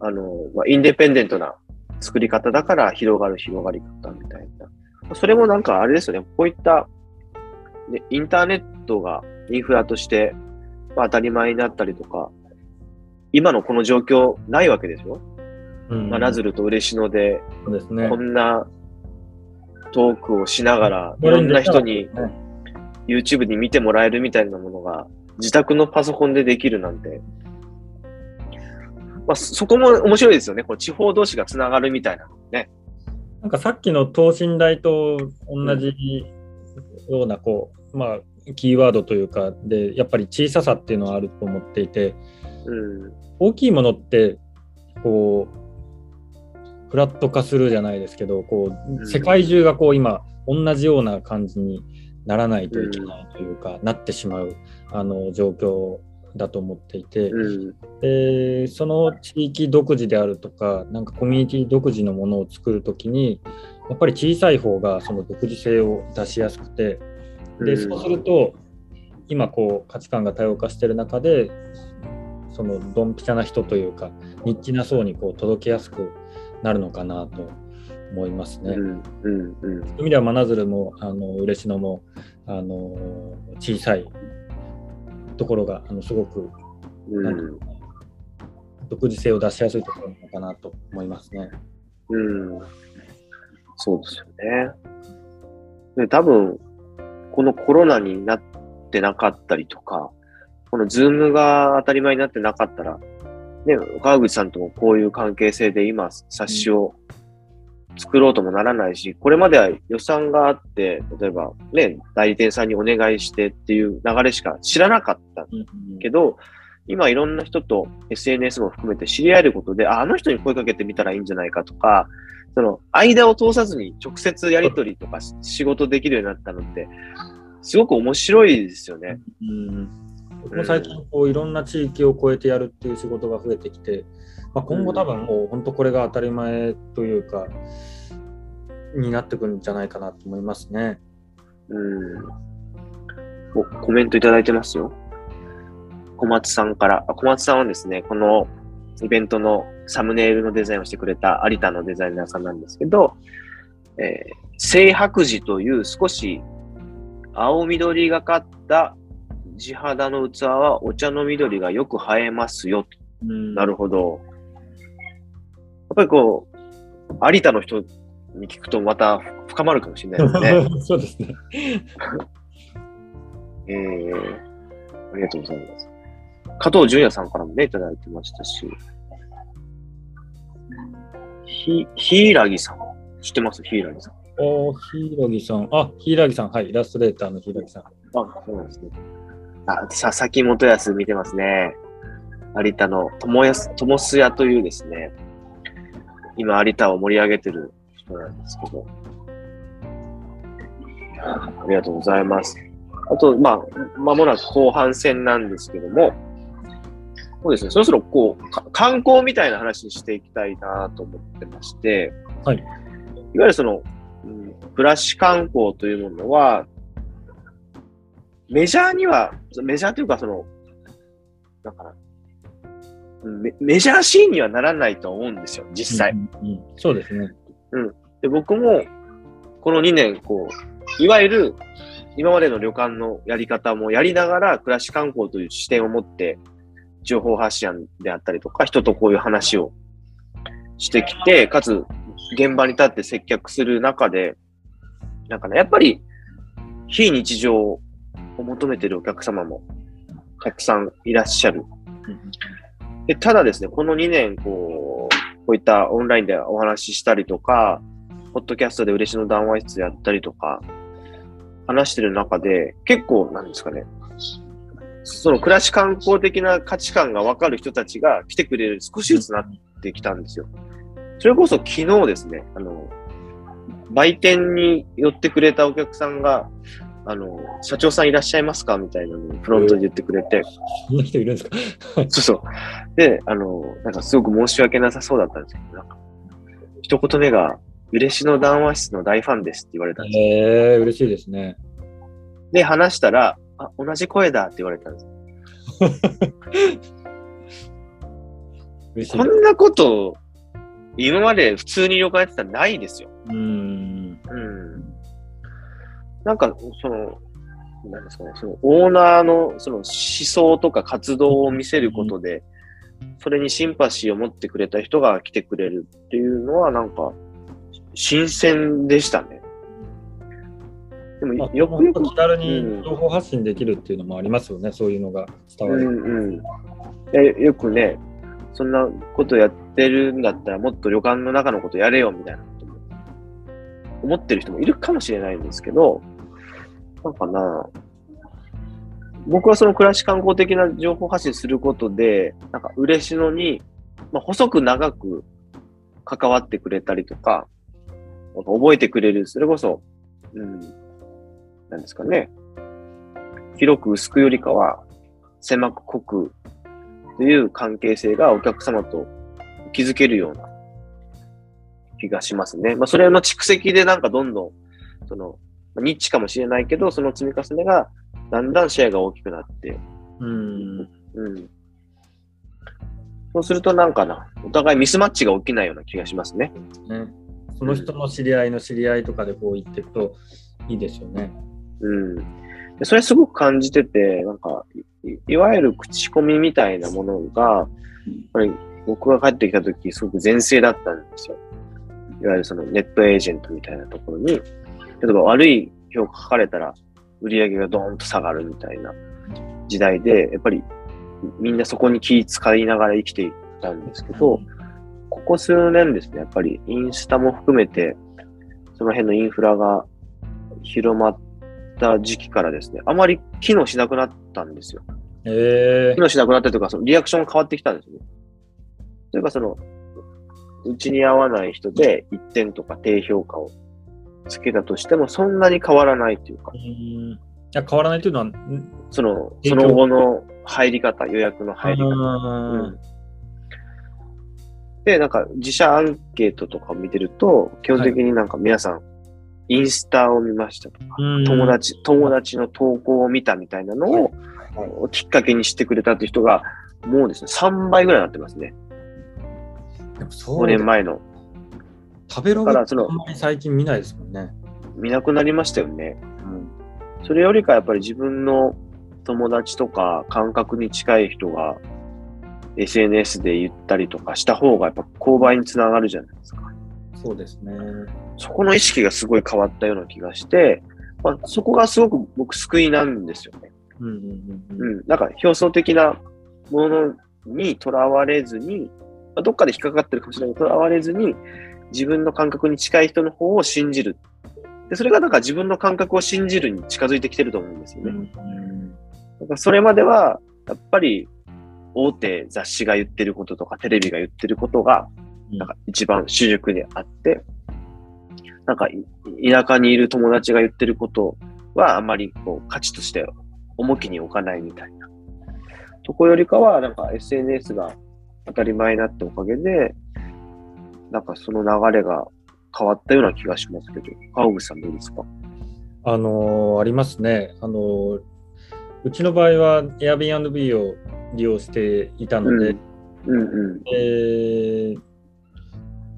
あの、まあ、インデペンデントな作り方だから広がる広がり方みたいな。それもなんかあれですよね、こういった、ね、インターネットがインフラとして、まあ、当たり前になったりとか、今のこの状況ないわけですよ。うんまあ、ナズルと嬉野で、そうですねこ。んなトークをしながら、いろんな人に YouTube に見てもらえるみたいなものが、自宅のパソコンでできるなんて、まあ、そそこも面白いですよね。こう地方同士がつながるみたいなのね。なんかさっきの等身大と同じようなこう、まあキーワードというかでやっぱり小ささっていうのはあると思っていてうん。大きいものってこうフラット化するじゃないですけどこううん。世界中がこう今同じような感じにならないといけないというか、なってしまうあの状況だと思っていて、うん。でその地域独自であるとかなんかコミュニティ独自のものを作るときにやっぱり小さい方がその独自性を出しやすくて。でうん。そうすると今こう価値観が多様化している中でそのドンピシャな人というかニッチな層にこう届けやすくなるのかなと思いますね。うん。うん。うん。そういう意味では真鶴もあの嬉野もあの小さいところがあのすごくうん。独自性を出しやすいところなのかなと思いますね。うん。そうですよね。で、多分、このコロナになってなかったりとか、このズームが当たり前になってなかったら、ね、川口さんともこういう関係性で今、冊子を作ろうともならないし、これまでは予算があって、例えばね、代理店さんにお願いしてっていう流れしか知らなかったけど、今いろんな人と SNS も含めて知り合えることで、ああの人に声かけてみたらいいんじゃないかとか、その間を通さずに直接やり取りとかし仕事できるようになったのって、すごく面白いですよね。うん僕も最近こういろんな地域を越えてやるっていう仕事が増えてきて、まあ、今後多分もう本当これが当たり前というか、になってくるんじゃないかなと思いますね。うん。お、コメントいただいてますよ。小松さんから。あ小松さんはですね、このイベントのサムネイルのデザインをしてくれた有田のデザイナーさんなんですけど、えー、青白磁という少し青緑がかった地肌の器はお茶の緑がよく映えますよ。うんなるほど。やっぱりこう、有田の人に聞くとまた深まるかもしれないですね。そうですね。えー、ありがとうございます。加藤純也さんからもね、いただいてましたし、ひ、ひいらぎさん。知ってます？ひいらぎさん。おひいらぎさん。あ、ひいらぎさん。はい。イラストレーターのひいらぎさん。あ、そうなんですね。あ、佐々木元康見てますね。有田の友安、友須屋というですね、今有田を盛り上げてる人なんですけど。ありがとうございます。あと、まあ、間もなく後半戦なんですけども、そうですね、そろそろこう、か観光みたいな話にしていきたいなと思ってまして、はい。いわゆるその、うん、暮らし観光というものは、メジャーには、メジャーというかその、だから、メメジャーシーンにはならないと思うんですよ、実際。うんうんうんそうですね。で、僕も、この2年、こう、いわゆる、今までの旅館のやり方もやりながら、暮らし観光という視点を持って、情報発信であったりとか、人とこういう話をしてきて、かつ、現場に立って接客する中で、なんかね、やっぱり、非日常を求めているお客様も、たくさんいらっしゃる。でただですね、この2年、こう、こういったオンラインでお話ししたりとか、ポッドキャストで嬉しの談話室やったりとか、話してる中で、結構、なんですかね、その暮らし観光的な価値観がわかる人たちが来てくれる少しずつなってきたんですよ。それこそ昨日ですね、あの、売店に寄ってくれたお客さんが、あの、社長さんいらっしゃいますか？みたいなのをフロントで言ってくれて、そんな人いるんですか？そうそう。で、あの、なんかすごく申し訳なさそうだったんですけど、なんか、一言目が、嬉しの談話室の大ファンですって言われたんですよ。ええ嬉しいですね。で、話したら、あ、同じ声だって言われたんです。こ。んなこと、今まで普通に旅館やってたらないですよ。うん。うん。なんか、その、なんですかね、そのオーナーのその思想とか活動を見せることで、それにシンパシーを持ってくれた人が来てくれるっていうのは、なんか、新鮮でしたね。でも、まあ、よくよく、気軽うんに情報発信できるっていうのもありますよね、そういうのが伝わる。うんうん。えよくね、そんなことやってるんだったらもっと旅館の中のことやれよみたいなことも思ってる人もいるかもしれないんですけど、なんかな、僕はその暮らし観光的な情報発信することで、なんか嬉しのに、まあ、細く長く関わってくれたりとか、覚えてくれる、それこそ、うん、なんですかね、広く薄くよりかは、狭く濃くという関係性がお客様と築けるような気がしますね。まあ、それの蓄積でなんかどんどん、その、ニッチかもしれないけど、その積み重ねがだんだんシェアが大きくなって、うん。うん。そうするとなんかな、お互いミスマッチが起きないような気がしますね。ね、その人の知り合いの知り合いとかでこう言っていくといいですよね。うん。でそれすごく感じてて、なんか、いいわゆる口コミみたいなものが、やっぱり僕が帰ってきた時すごく全盛だったんですよ。いわゆるそのネットエージェントみたいなところに、例えば悪い評価書かれたら売り上げがドーンと下がるみたいな時代で、やっぱりみんなそこに気使いながら生きていったんですけど、ここ数年ですね、やっぱりインスタも含めて、その辺のインフラが広まった時期からですね、あまり機能しなくなったんですよ。え機能しなくなったというか、そのリアクションが変わってきたんですね。というか、その、うちに合わない人で1点とか低評価をつけたとしても、そんなに変わらないというかー、、うんいや変わらないというのは、んその、その後の入り方、予約の入り方。あうんで、なんか自社アンケートとかを見てると、基本的になんか皆さん、インスタを見ましたとか、ー友達、友達の投稿を見たみたいなのを、きっかけにしてくれたっていう人が、もうですね、3倍ぐらいになってますね。5でもそう年前の。食べログだからそのあんまり最近見ないですもんね。見なくなりましたよね。それよりかやっぱり自分の友達とか感覚に近い人が SNS で言ったりとかした方がやっぱ購買につながるじゃないですか。そうですね。そこの意識がすごい変わったような気がして、まあ、そこがすごく僕救いなんですよね。うんうんうんうん。なんか表層的なものにとらわれずに、まあどっかで引っかかってるかもしれないけど、とらわれずに、自分の感覚に近い人の方を信じる。で、それがなんか自分の感覚を信じるに近づいてきてると思うんですよね。だからそれまでは、やっぱり、大手雑誌が言ってることとか、テレビが言ってることが、なんか一番主軸であって、なんかい田舎にいる友達が言ってることはあんまりこう価値として重きに置かないみたいな。とこよりかは、なんか SNS が当たり前になったおかげで、なんかその流れが変わったような気がしますけど、川口さんどうですか？あのーありますね。あのーうちの場合は Airbnb を利用していたので、うんうん。えー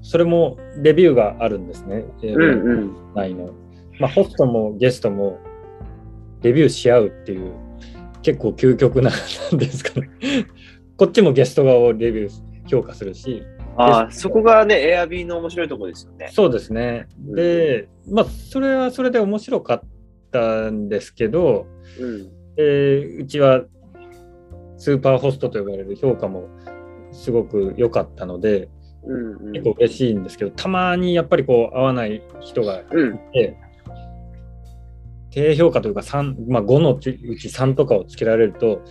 それもレビューがあるんですね。うん Airbnb うん。内の。まあ、ホストもゲストもレビューし合うっていう、結構究極な、なんですかね。こっちもゲスト側をレビュー、評価するし、ああ、そこがね、Airb の面白いところですよね。そうですね。で、まあ、それはそれで面白かったんですけど、うん。えーうちはスーパーホストと呼ばれる評価もすごく良かったので、うんうん。結構嬉しいんですけど、たまにやっぱりこう合わない人がうん。で、低評価というか3、まあ、5のうち3とかをつけられると、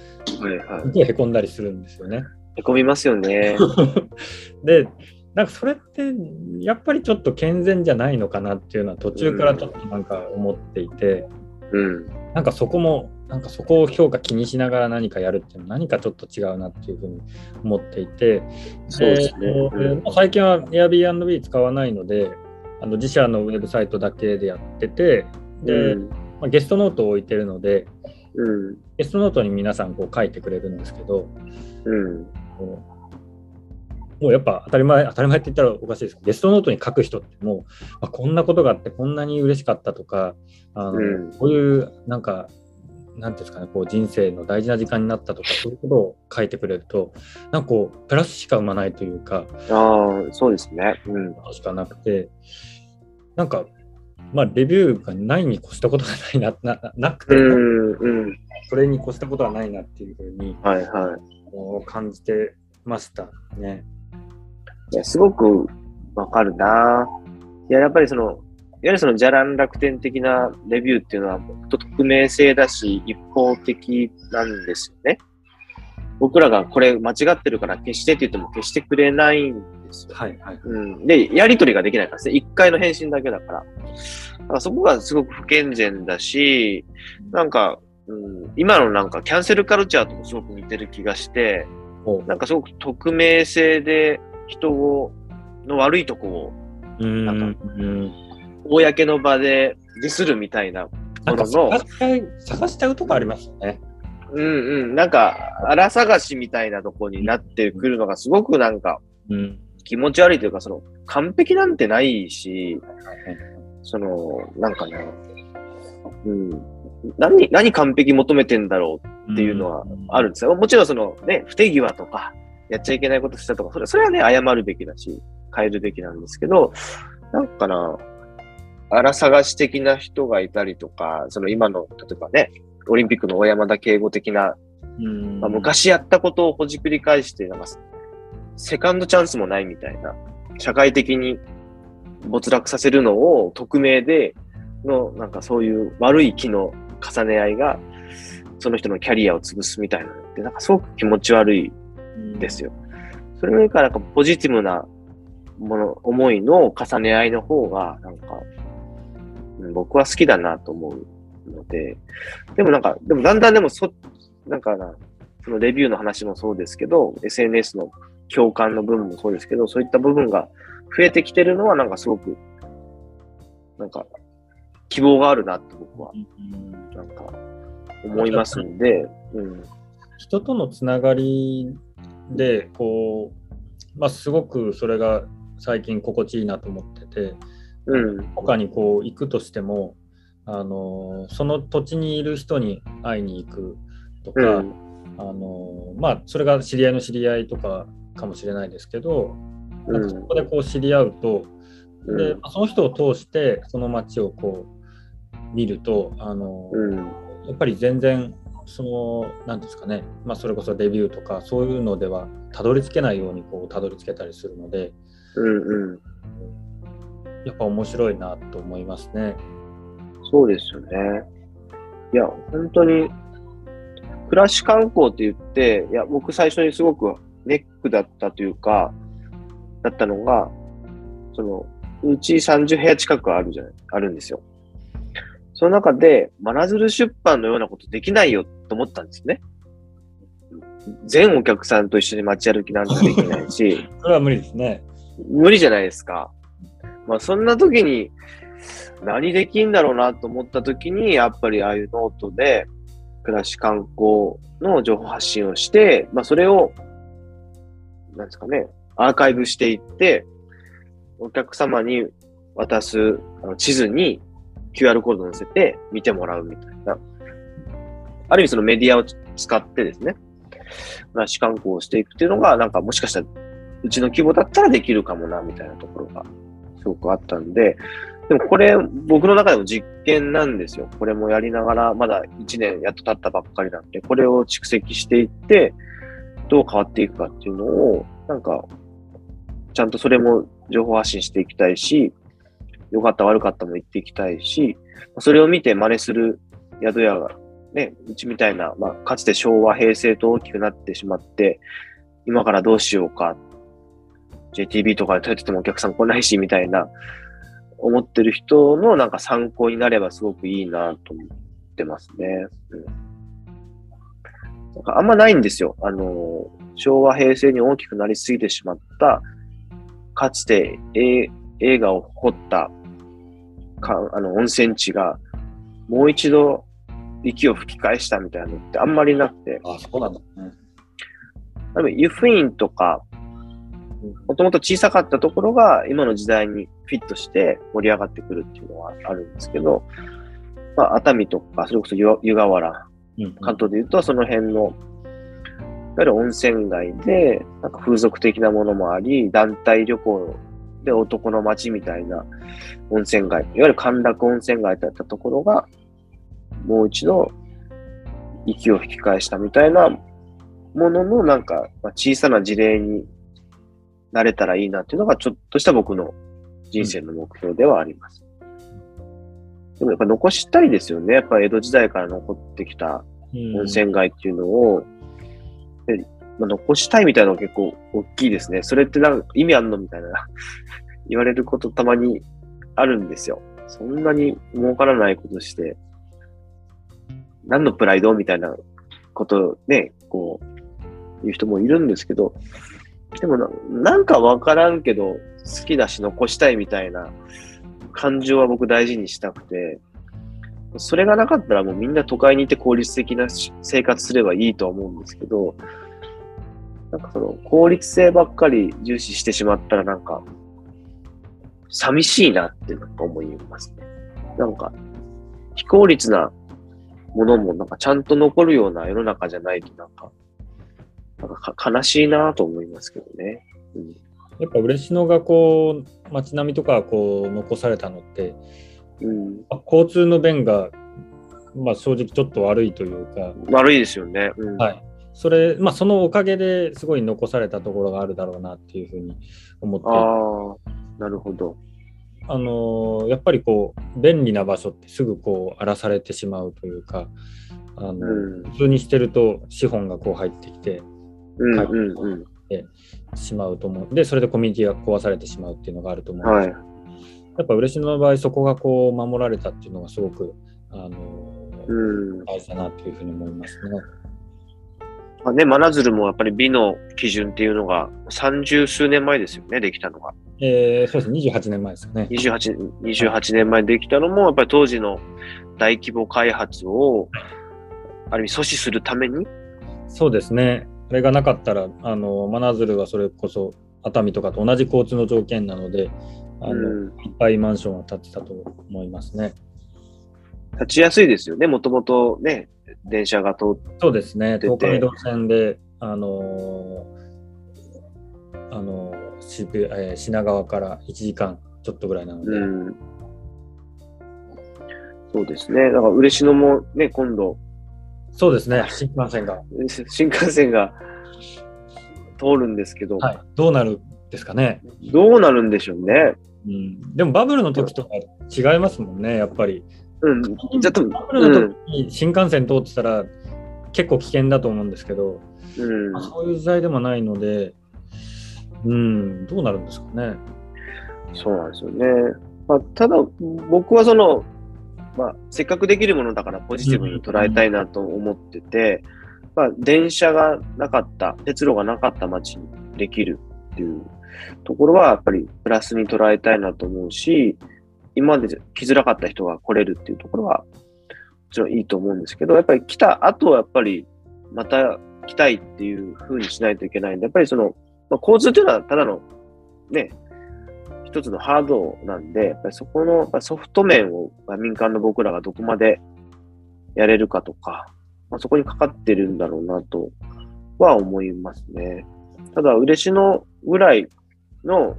はいはい。すごいへこんだりするんですよね。へこみますよね。で、なんかそれって、やっぱりちょっと健全じゃないのかなっていうのは途中からちょっとなんか思っていて、うん。なんかそこも、なんかそこを評価気にしながら何かやるっていうのは何かちょっと違うなっていうふうに思っていて、そうですね。最近は Airbnb 使わないので、あの自社のウェブサイトだけでやってて、で、うんまあ、ゲストノートを置いてるので、うん。ゲストノートに皆さんこう書いてくれるんですけど、うん。もうやっぱ当たり前、当たり前って言ったらおかしいですけど、ゲストノートに書く人ってもう、あこんなことがあってこんなに嬉しかったとか、あのうんこういうなんか、なんていうんですかね、こう人生の大事な時間になったとか、そういうことを書いてくれると、なんかこう、プラスしか生まないというか、ああ、そうですね。うん。しかなくて、なんか、まあ、レビューがないに越したことがないな、なななくて、うん。うん。それに越したことはないなっていうふうにはいはい。あの感じてましたね。いや、すごくわかるな。いや、やっぱりその、いわゆるその、じゃらん楽天的なレビューっていうのは、本当匿名性だし、一方的なんですよね。僕らがこれ間違ってるから消してって言っても消してくれないんですよ。はいはい。うん。で、やりとりができないからですね。一回の返信だけだから。だからそこがすごく不健全だし、なんか、うん、今のなんかキャンセルカルチャーともすごく似てる気がして、ほなんかすごく匿名性で人を、の悪いとこをなんかうん。公の場でディスるみたいなものの探、しちゃうとこありますよね。うんうん、なんか、荒探しみたいなとこになってくるのがすごくなんかうん。気持ち悪いというか、その、完璧なんてないし、その、なんかね、うん、何、何完璧求めてんだろうっていうのはあるんですよ。もちろんそのね、不手際とか、やっちゃいけないことしたとか、それそれはね、謝るべきだし、変えるべきなんですけど、なんかな、荒探し的な人がいたりとか、その今の、例えばね、オリンピックの大山田敬吾的な、うんまあ、昔やったことをほじくり返して、なんか、セカンドチャンスもないみたいな、社会的に没落させるのを匿名での、なんかそういう悪い気の重ね合いが、その人のキャリアを潰すみたいなのって、なんかすごく気持ち悪いですよ。それよりか、なんかポジティブなもの、思いの重ね合いの方が、なんか、うん僕は好きだなと思うので、でもなんか、でもだんだんでもそ、なんかな、そのレビューの話もそうですけど、SNS の共感の部分もそうですけど、そういった部分が増えてきてるのは、なんかすごく、なんか、希望があるなって僕は、うんなんか、思いますんで、うん。人とのつながりでこう、まあ、すごくそれが最近心地いいなと思っててうん。他にこう行くとしてもあのその土地にいる人に会いに行くとか、うん。あのまあそれが知り合いの知り合いとかかもしれないですけど、なんかそこでこう知り合うと、うんでその人を通してその街をこう見るとあの、うん。やっぱり全然そのなんですかね、まあ、それこそレビューとかそういうのではたどり着けないようにこうたどり着けたりするのでうんうん。やっぱ面白いなと思いますね。そうですよね。いや、本当に、暮らし観光って言って、いや、僕最初にすごくネックだったというか、だったのが、その、うち30部屋近くあるじゃない、あるんですよ。その中で、真鶴出版のようなことできないよと思ったんですね。全お客さんと一緒に街歩きなんてできないし、それは無理ですね。無理じゃないですか。まあそんな時に何できんだろうなと思った時に、やっぱりああいうノートで暮らし観光の情報発信をして、まあそれを、なんですかね、アーカイブしていって、お客様に渡すあの地図に QR コード載せて見てもらうみたいな。ある意味そのメディアを使ってですね、暮らし観光をしていくっていうのが、なんかもしかしたらうちの規模だったらできるかもな、みたいなところがすごくあったんで、でもこれ、僕の中でも実験なんですよ。これもやりながら、まだ1年やっと経ったばっかりなんで、これを蓄積していって、どう変わっていくかっていうのを、なんか、ちゃんとそれも情報発信していきたいし、良かった悪かったも言っていきたいし、それを見て真似する宿屋が、ね、うちみたいな、まあ、かつて昭和、平成と大きくなってしまって、今からどうしようか JTB とかで頼っててもお客さん来ないし、みたいな、思ってる人のなんか参考になればすごくいいなと思ってますね。うん、なんかあんまないんですよ。あの、昭和、平成に大きくなりすぎてしまった、かつて映映画を誇ったかあの温泉地が、もう一度息を吹き返したみたいなのってあんまりなくて、あ、そうなんだ、ね。多分湯布院とか、もともと小さかったところが今の時代にフィットして盛り上がってくるっていうのはあるんですけど、まあ、熱海とか、それこそ湯湯河原、うんうん。関東で言うとその辺の、いわゆる温泉街で、なんか風俗的なものもあり、団体旅行で男の街みたいな温泉街、いわゆる陥落温泉街だったところが、もう一度息を吹き返したみたいなもののなんか、まあ、小さな事例になれたらいいなっていうのがちょっとした僕の人生の目標ではあります。でもやっぱ残したいですよね。やっぱ江戸時代から残ってきたうん温泉街っていうのを、でまあ、残したいみたいなのが結構大きいですね。それってなんか意味あんのみたいな 言われることたまにあるんですよ。そんなに儲からないことして、何のプライドみたいなことね、こう、言う人もいるんですけど、でもななんかわからんけど、好きだし残したいみたいな感情は僕大事にしたくて、それがなかったらもうみんな都会にいて効率的な生活すればいいとは思うんですけど、なんかその効率性ばっかり重視してしまったらなんか、寂しいなってなんか思いますね。なんか、非効率なものもなんかちゃんと残るような世の中じゃないとなんか、なんかか悲しいなと思いますけどね。うん、やっぱ嬉野がこう街並みとかこう残されたのってうん、まあ交通の便が、まあ、正直ちょっと悪いというか、悪いですよね。うん、はい、それ、まあ、そのおかげですごい残されたところがあるだろうなっていうふうに思って、ああ、なるほど。あのーやっぱりこう便利な場所ってすぐこう荒らされてしまうというかあの、うん、普通にしてると資本がこう入ってきてうん、はいうん、うん。しまうと思うでそれでコミュニティが壊されてしまうっていうのがあると思うんですはい。やっぱ嬉野の場合そこがこう守られたっていうのがすごく、あのーうん。大事だなというふうに思いますね。まあね、真鶴もやっぱり美の基準っていうのが30数年前ですよね、できたのが。えー、そうですね28年前ですかね。28, 28年前にできたのも、やっぱり当時の大規模開発を、ある意味阻止するために、そうですね。あれがなかったら、あの真鶴はそれこそ熱海とかと同じ交通の条件なので、あのうんいっぱいマンションは建ってたと思いますね。立ちやすいですよね、もともとね、電車が通って、そうですね。東海道線で、あのーあのー渋谷えー品川から1時間ちょっとぐらいなので、うん。そうですね。だから、嬉野もね、今度、そうですね、新幹線が。新幹線が通るんですけど、はい。どうなるですかね。どうなるんでしょうね。うん、でもバブルの時とか違いますもんね、やっぱり。うん。じゃあ、とバブルの時に新幹線通ってたら結構危険だと思うんですけど、うん。まあそういう時代でもないので、うん、どうなるんですかね。そうなんですよね。まあ、ただ、僕はその、まあ、せっかくできるものだからポジティブに捉えたいなと思ってて、まあ、電車がなかった、鉄路がなかった街にできるっていうところは、やっぱりプラスに捉えたいなと思うし、今まで来づらかった人が来れるっていうところは、もちろんいいと思うんですけど、やっぱり来た後はやっぱり、また来たいっていう風にしないといけないんで、やっぱりその、まあ、交通っていうのはただの、ね、一つのハードなんで、やっぱりそこのソフト面をまあ民間の僕らがどこまでやれるかとか、まあ、そこにかかってるんだろうなとは思いますね。ただ、嬉野ぐらいの、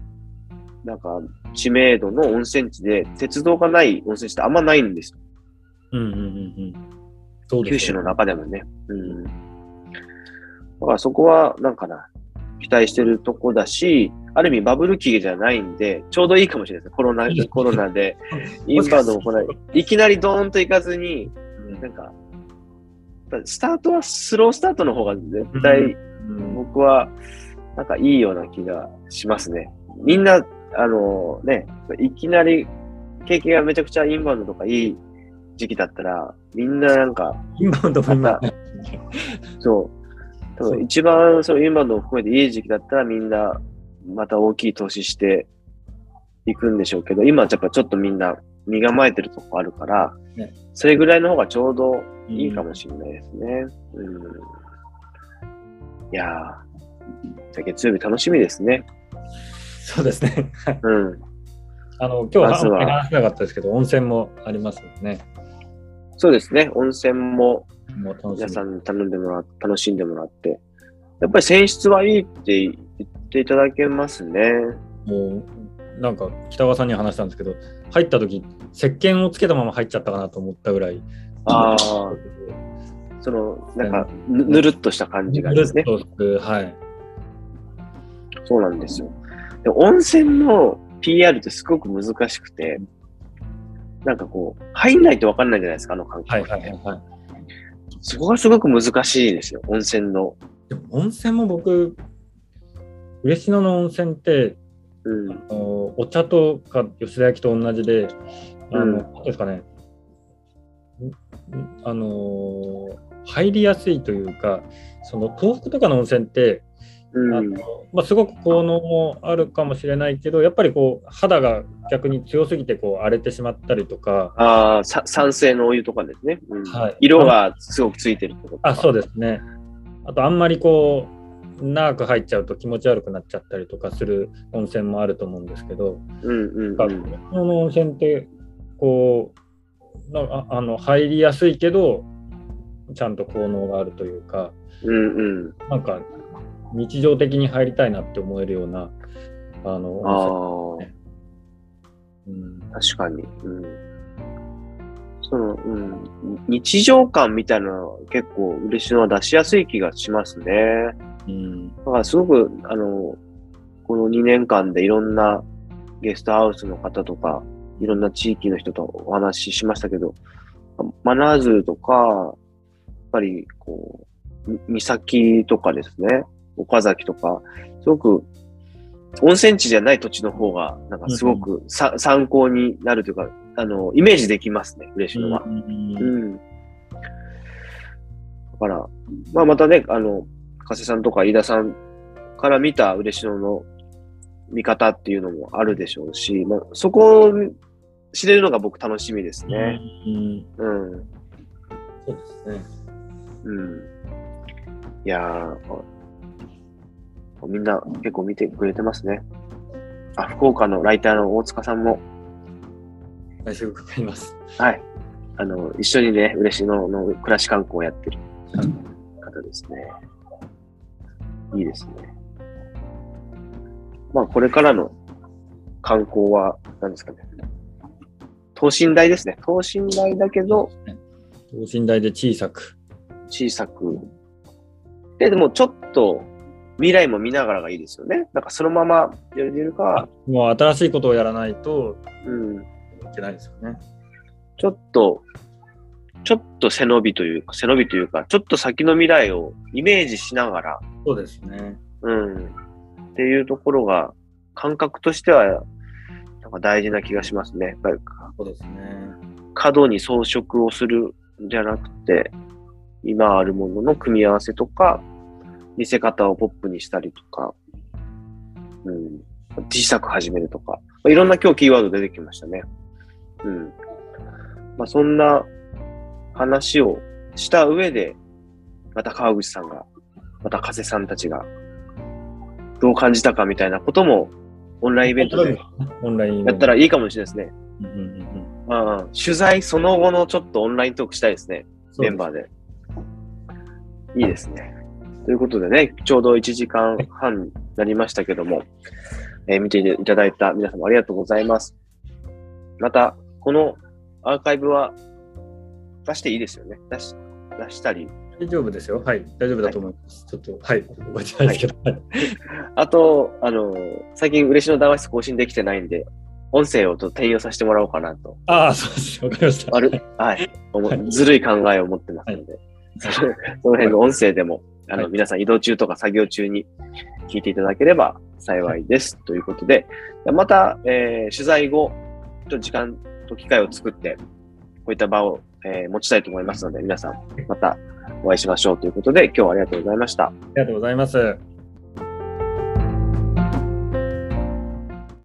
なんか、知名度の温泉地で、鉄道がない温泉地ってあんまないんですよ。うんうんうんうん。ね九州の中でもね。うん。だからそこは、なんかな、期待してるとこだし、ある意味バブル期じゃないんで、ちょうどいいかもしれないですね。コロナ、コロナで、インバウンドも来ない。いきなりドーンと行かずに、なんか、スタートはスロースタートの方が絶対うん僕はなんかいいような気がしますね。みんな、あのね、いきなり景気がめちゃくちゃインバウンドとかいい時期だったら、みんななんか、インバウンドも今、そう、多分一番そのインバウンドを含めていい時期だったらみんなまた大きい投資していくんでしょうけど、今はやっぱちょっとみんな身構えてるとこあるから、ねそれぐらいの方がちょうどいいかもしれないですね。うん。いやー、じゃあ月曜日楽しみですね。そうですね。はいうん。あの今日は話せなかったですけど、温泉もありますのでね。そうですね。温泉も皆さんに頼んでもらって、楽しんでもらって。やっぱり泉質はいいって言っていただけますね。もうなんか北川さんには話したんですけど、入った時石鹸をつけたまま入っちゃったかなと思ったぐらい。ああ、その、なんか、ぬぬるっとした感じがですね。はい。そうなんですよ。で温泉の PR ってすごく難しくて、なんかこう、入んないと分かんないじゃないですか、あの感はい覚って。はいはいはい。そこがすごく難しいですよ、温泉の。でも温泉も僕、嬉野の温泉って、うん。あのお茶とか吉田焼と同じで、あの、うんですかね、あのー入りやすいというか、その東北とかの温泉って、うん。あのまあ、すごく効能もあるかもしれないけど、やっぱりこう肌が逆に強すぎてこう荒れてしまったりとか、あ酸性のお湯とかですね。うんはい色がすごくついてるってことかあそうですね。あと、あんまりこう、長く入っちゃうと気持ち悪くなっちゃったりとかする温泉もあると思うんですけど、うんうんあうん。この温泉ってこうなああの入りやすいけどちゃんと効能があるというかうんうん。なんか日常的に入りたいなって思えるようなあのあ温あ、泉、うん、確かに。うん。その、うん。日常感みたいなのは結構嬉しいのは出しやすい気がしますね。うんだからすごく、あの、この2年間でいろんなゲストハウスの方とか、いろんな地域の人とお話ししましたけど、マナーズとか、やっぱりこう、み岬とかですね、岡崎とか、すごく温泉地じゃない土地の方が、なんかすごくさ、参考になるというか、あの、イメージできますね、嬉野は。うんうん。だから、まあまたね、あの、加瀬さんとか飯田さんから見た嬉野の見方っていうのもあるでしょうし、まあ、そこを知れるのが僕楽しみですね。うんうん。そうですね。うん。いやー、あみんな結構見てくれてますね。あ、福岡のライターの大塚さんも、来週伺います。はい。あの、一緒にね、嬉野の暮らし観光をやってる方ですね。いいですね。まあ、これからの観光は、何ですかね。等身大ですね。等身大だけど、等身大で小さく。小さく。で、でもちょっと未来も見ながらがいいですよね。なんかそのままやるよりかは、もう新しいことをやらないとうん、いけないですよね。ちょっと、ちょっと背伸びというか、背伸びというか、ちょっと先の未来をイメージしながら、そうですね。うん、っていうところが、感覚としては、なんか大事な気がしますね。やっぱりそうですね。過度に装飾をするんじゃなくて、今あるものの組み合わせとか、見せ方をポップにしたりとか、うん、小さく始めるとか、まあ、いろんな今日キーワード出てきましたね。うん。まあ、そんな話をした上で、また川口さんが、また加瀬さんたちが、どう感じたかみたいなことも、オンラインイベントでオンラインやったらいいかもしれないですね。うんうんうんうんうんうん取材その後のちょっとオンライントークしたいですね。メンバーで。いいですね。ということでね、ちょうど1時間半になりましたけども、えー見ていただいた皆様ありがとうございます。また、このアーカイブは出していいですよね？出し出したり？大丈夫ですよ。はい。大丈夫だと思います。ちょっと、はい。覚えてないですけど。はい。あと、あのー最近嬉しの談話室更新できてないんで、音声をと転用させてもらおうかなと。ああ、そうです。わかりました。ある、はい。ずるい考えを持ってますので、そのその辺の音声でも、あの、はい皆さん移動中とか作業中に聞いていただければ幸いです。ということで、また、えー取材後、と時間と機会を作って、こういった場を、えー持ちたいと思いますので、皆さん、またお会いしましょうということで、今日はありがとうございました。ありがとうございます。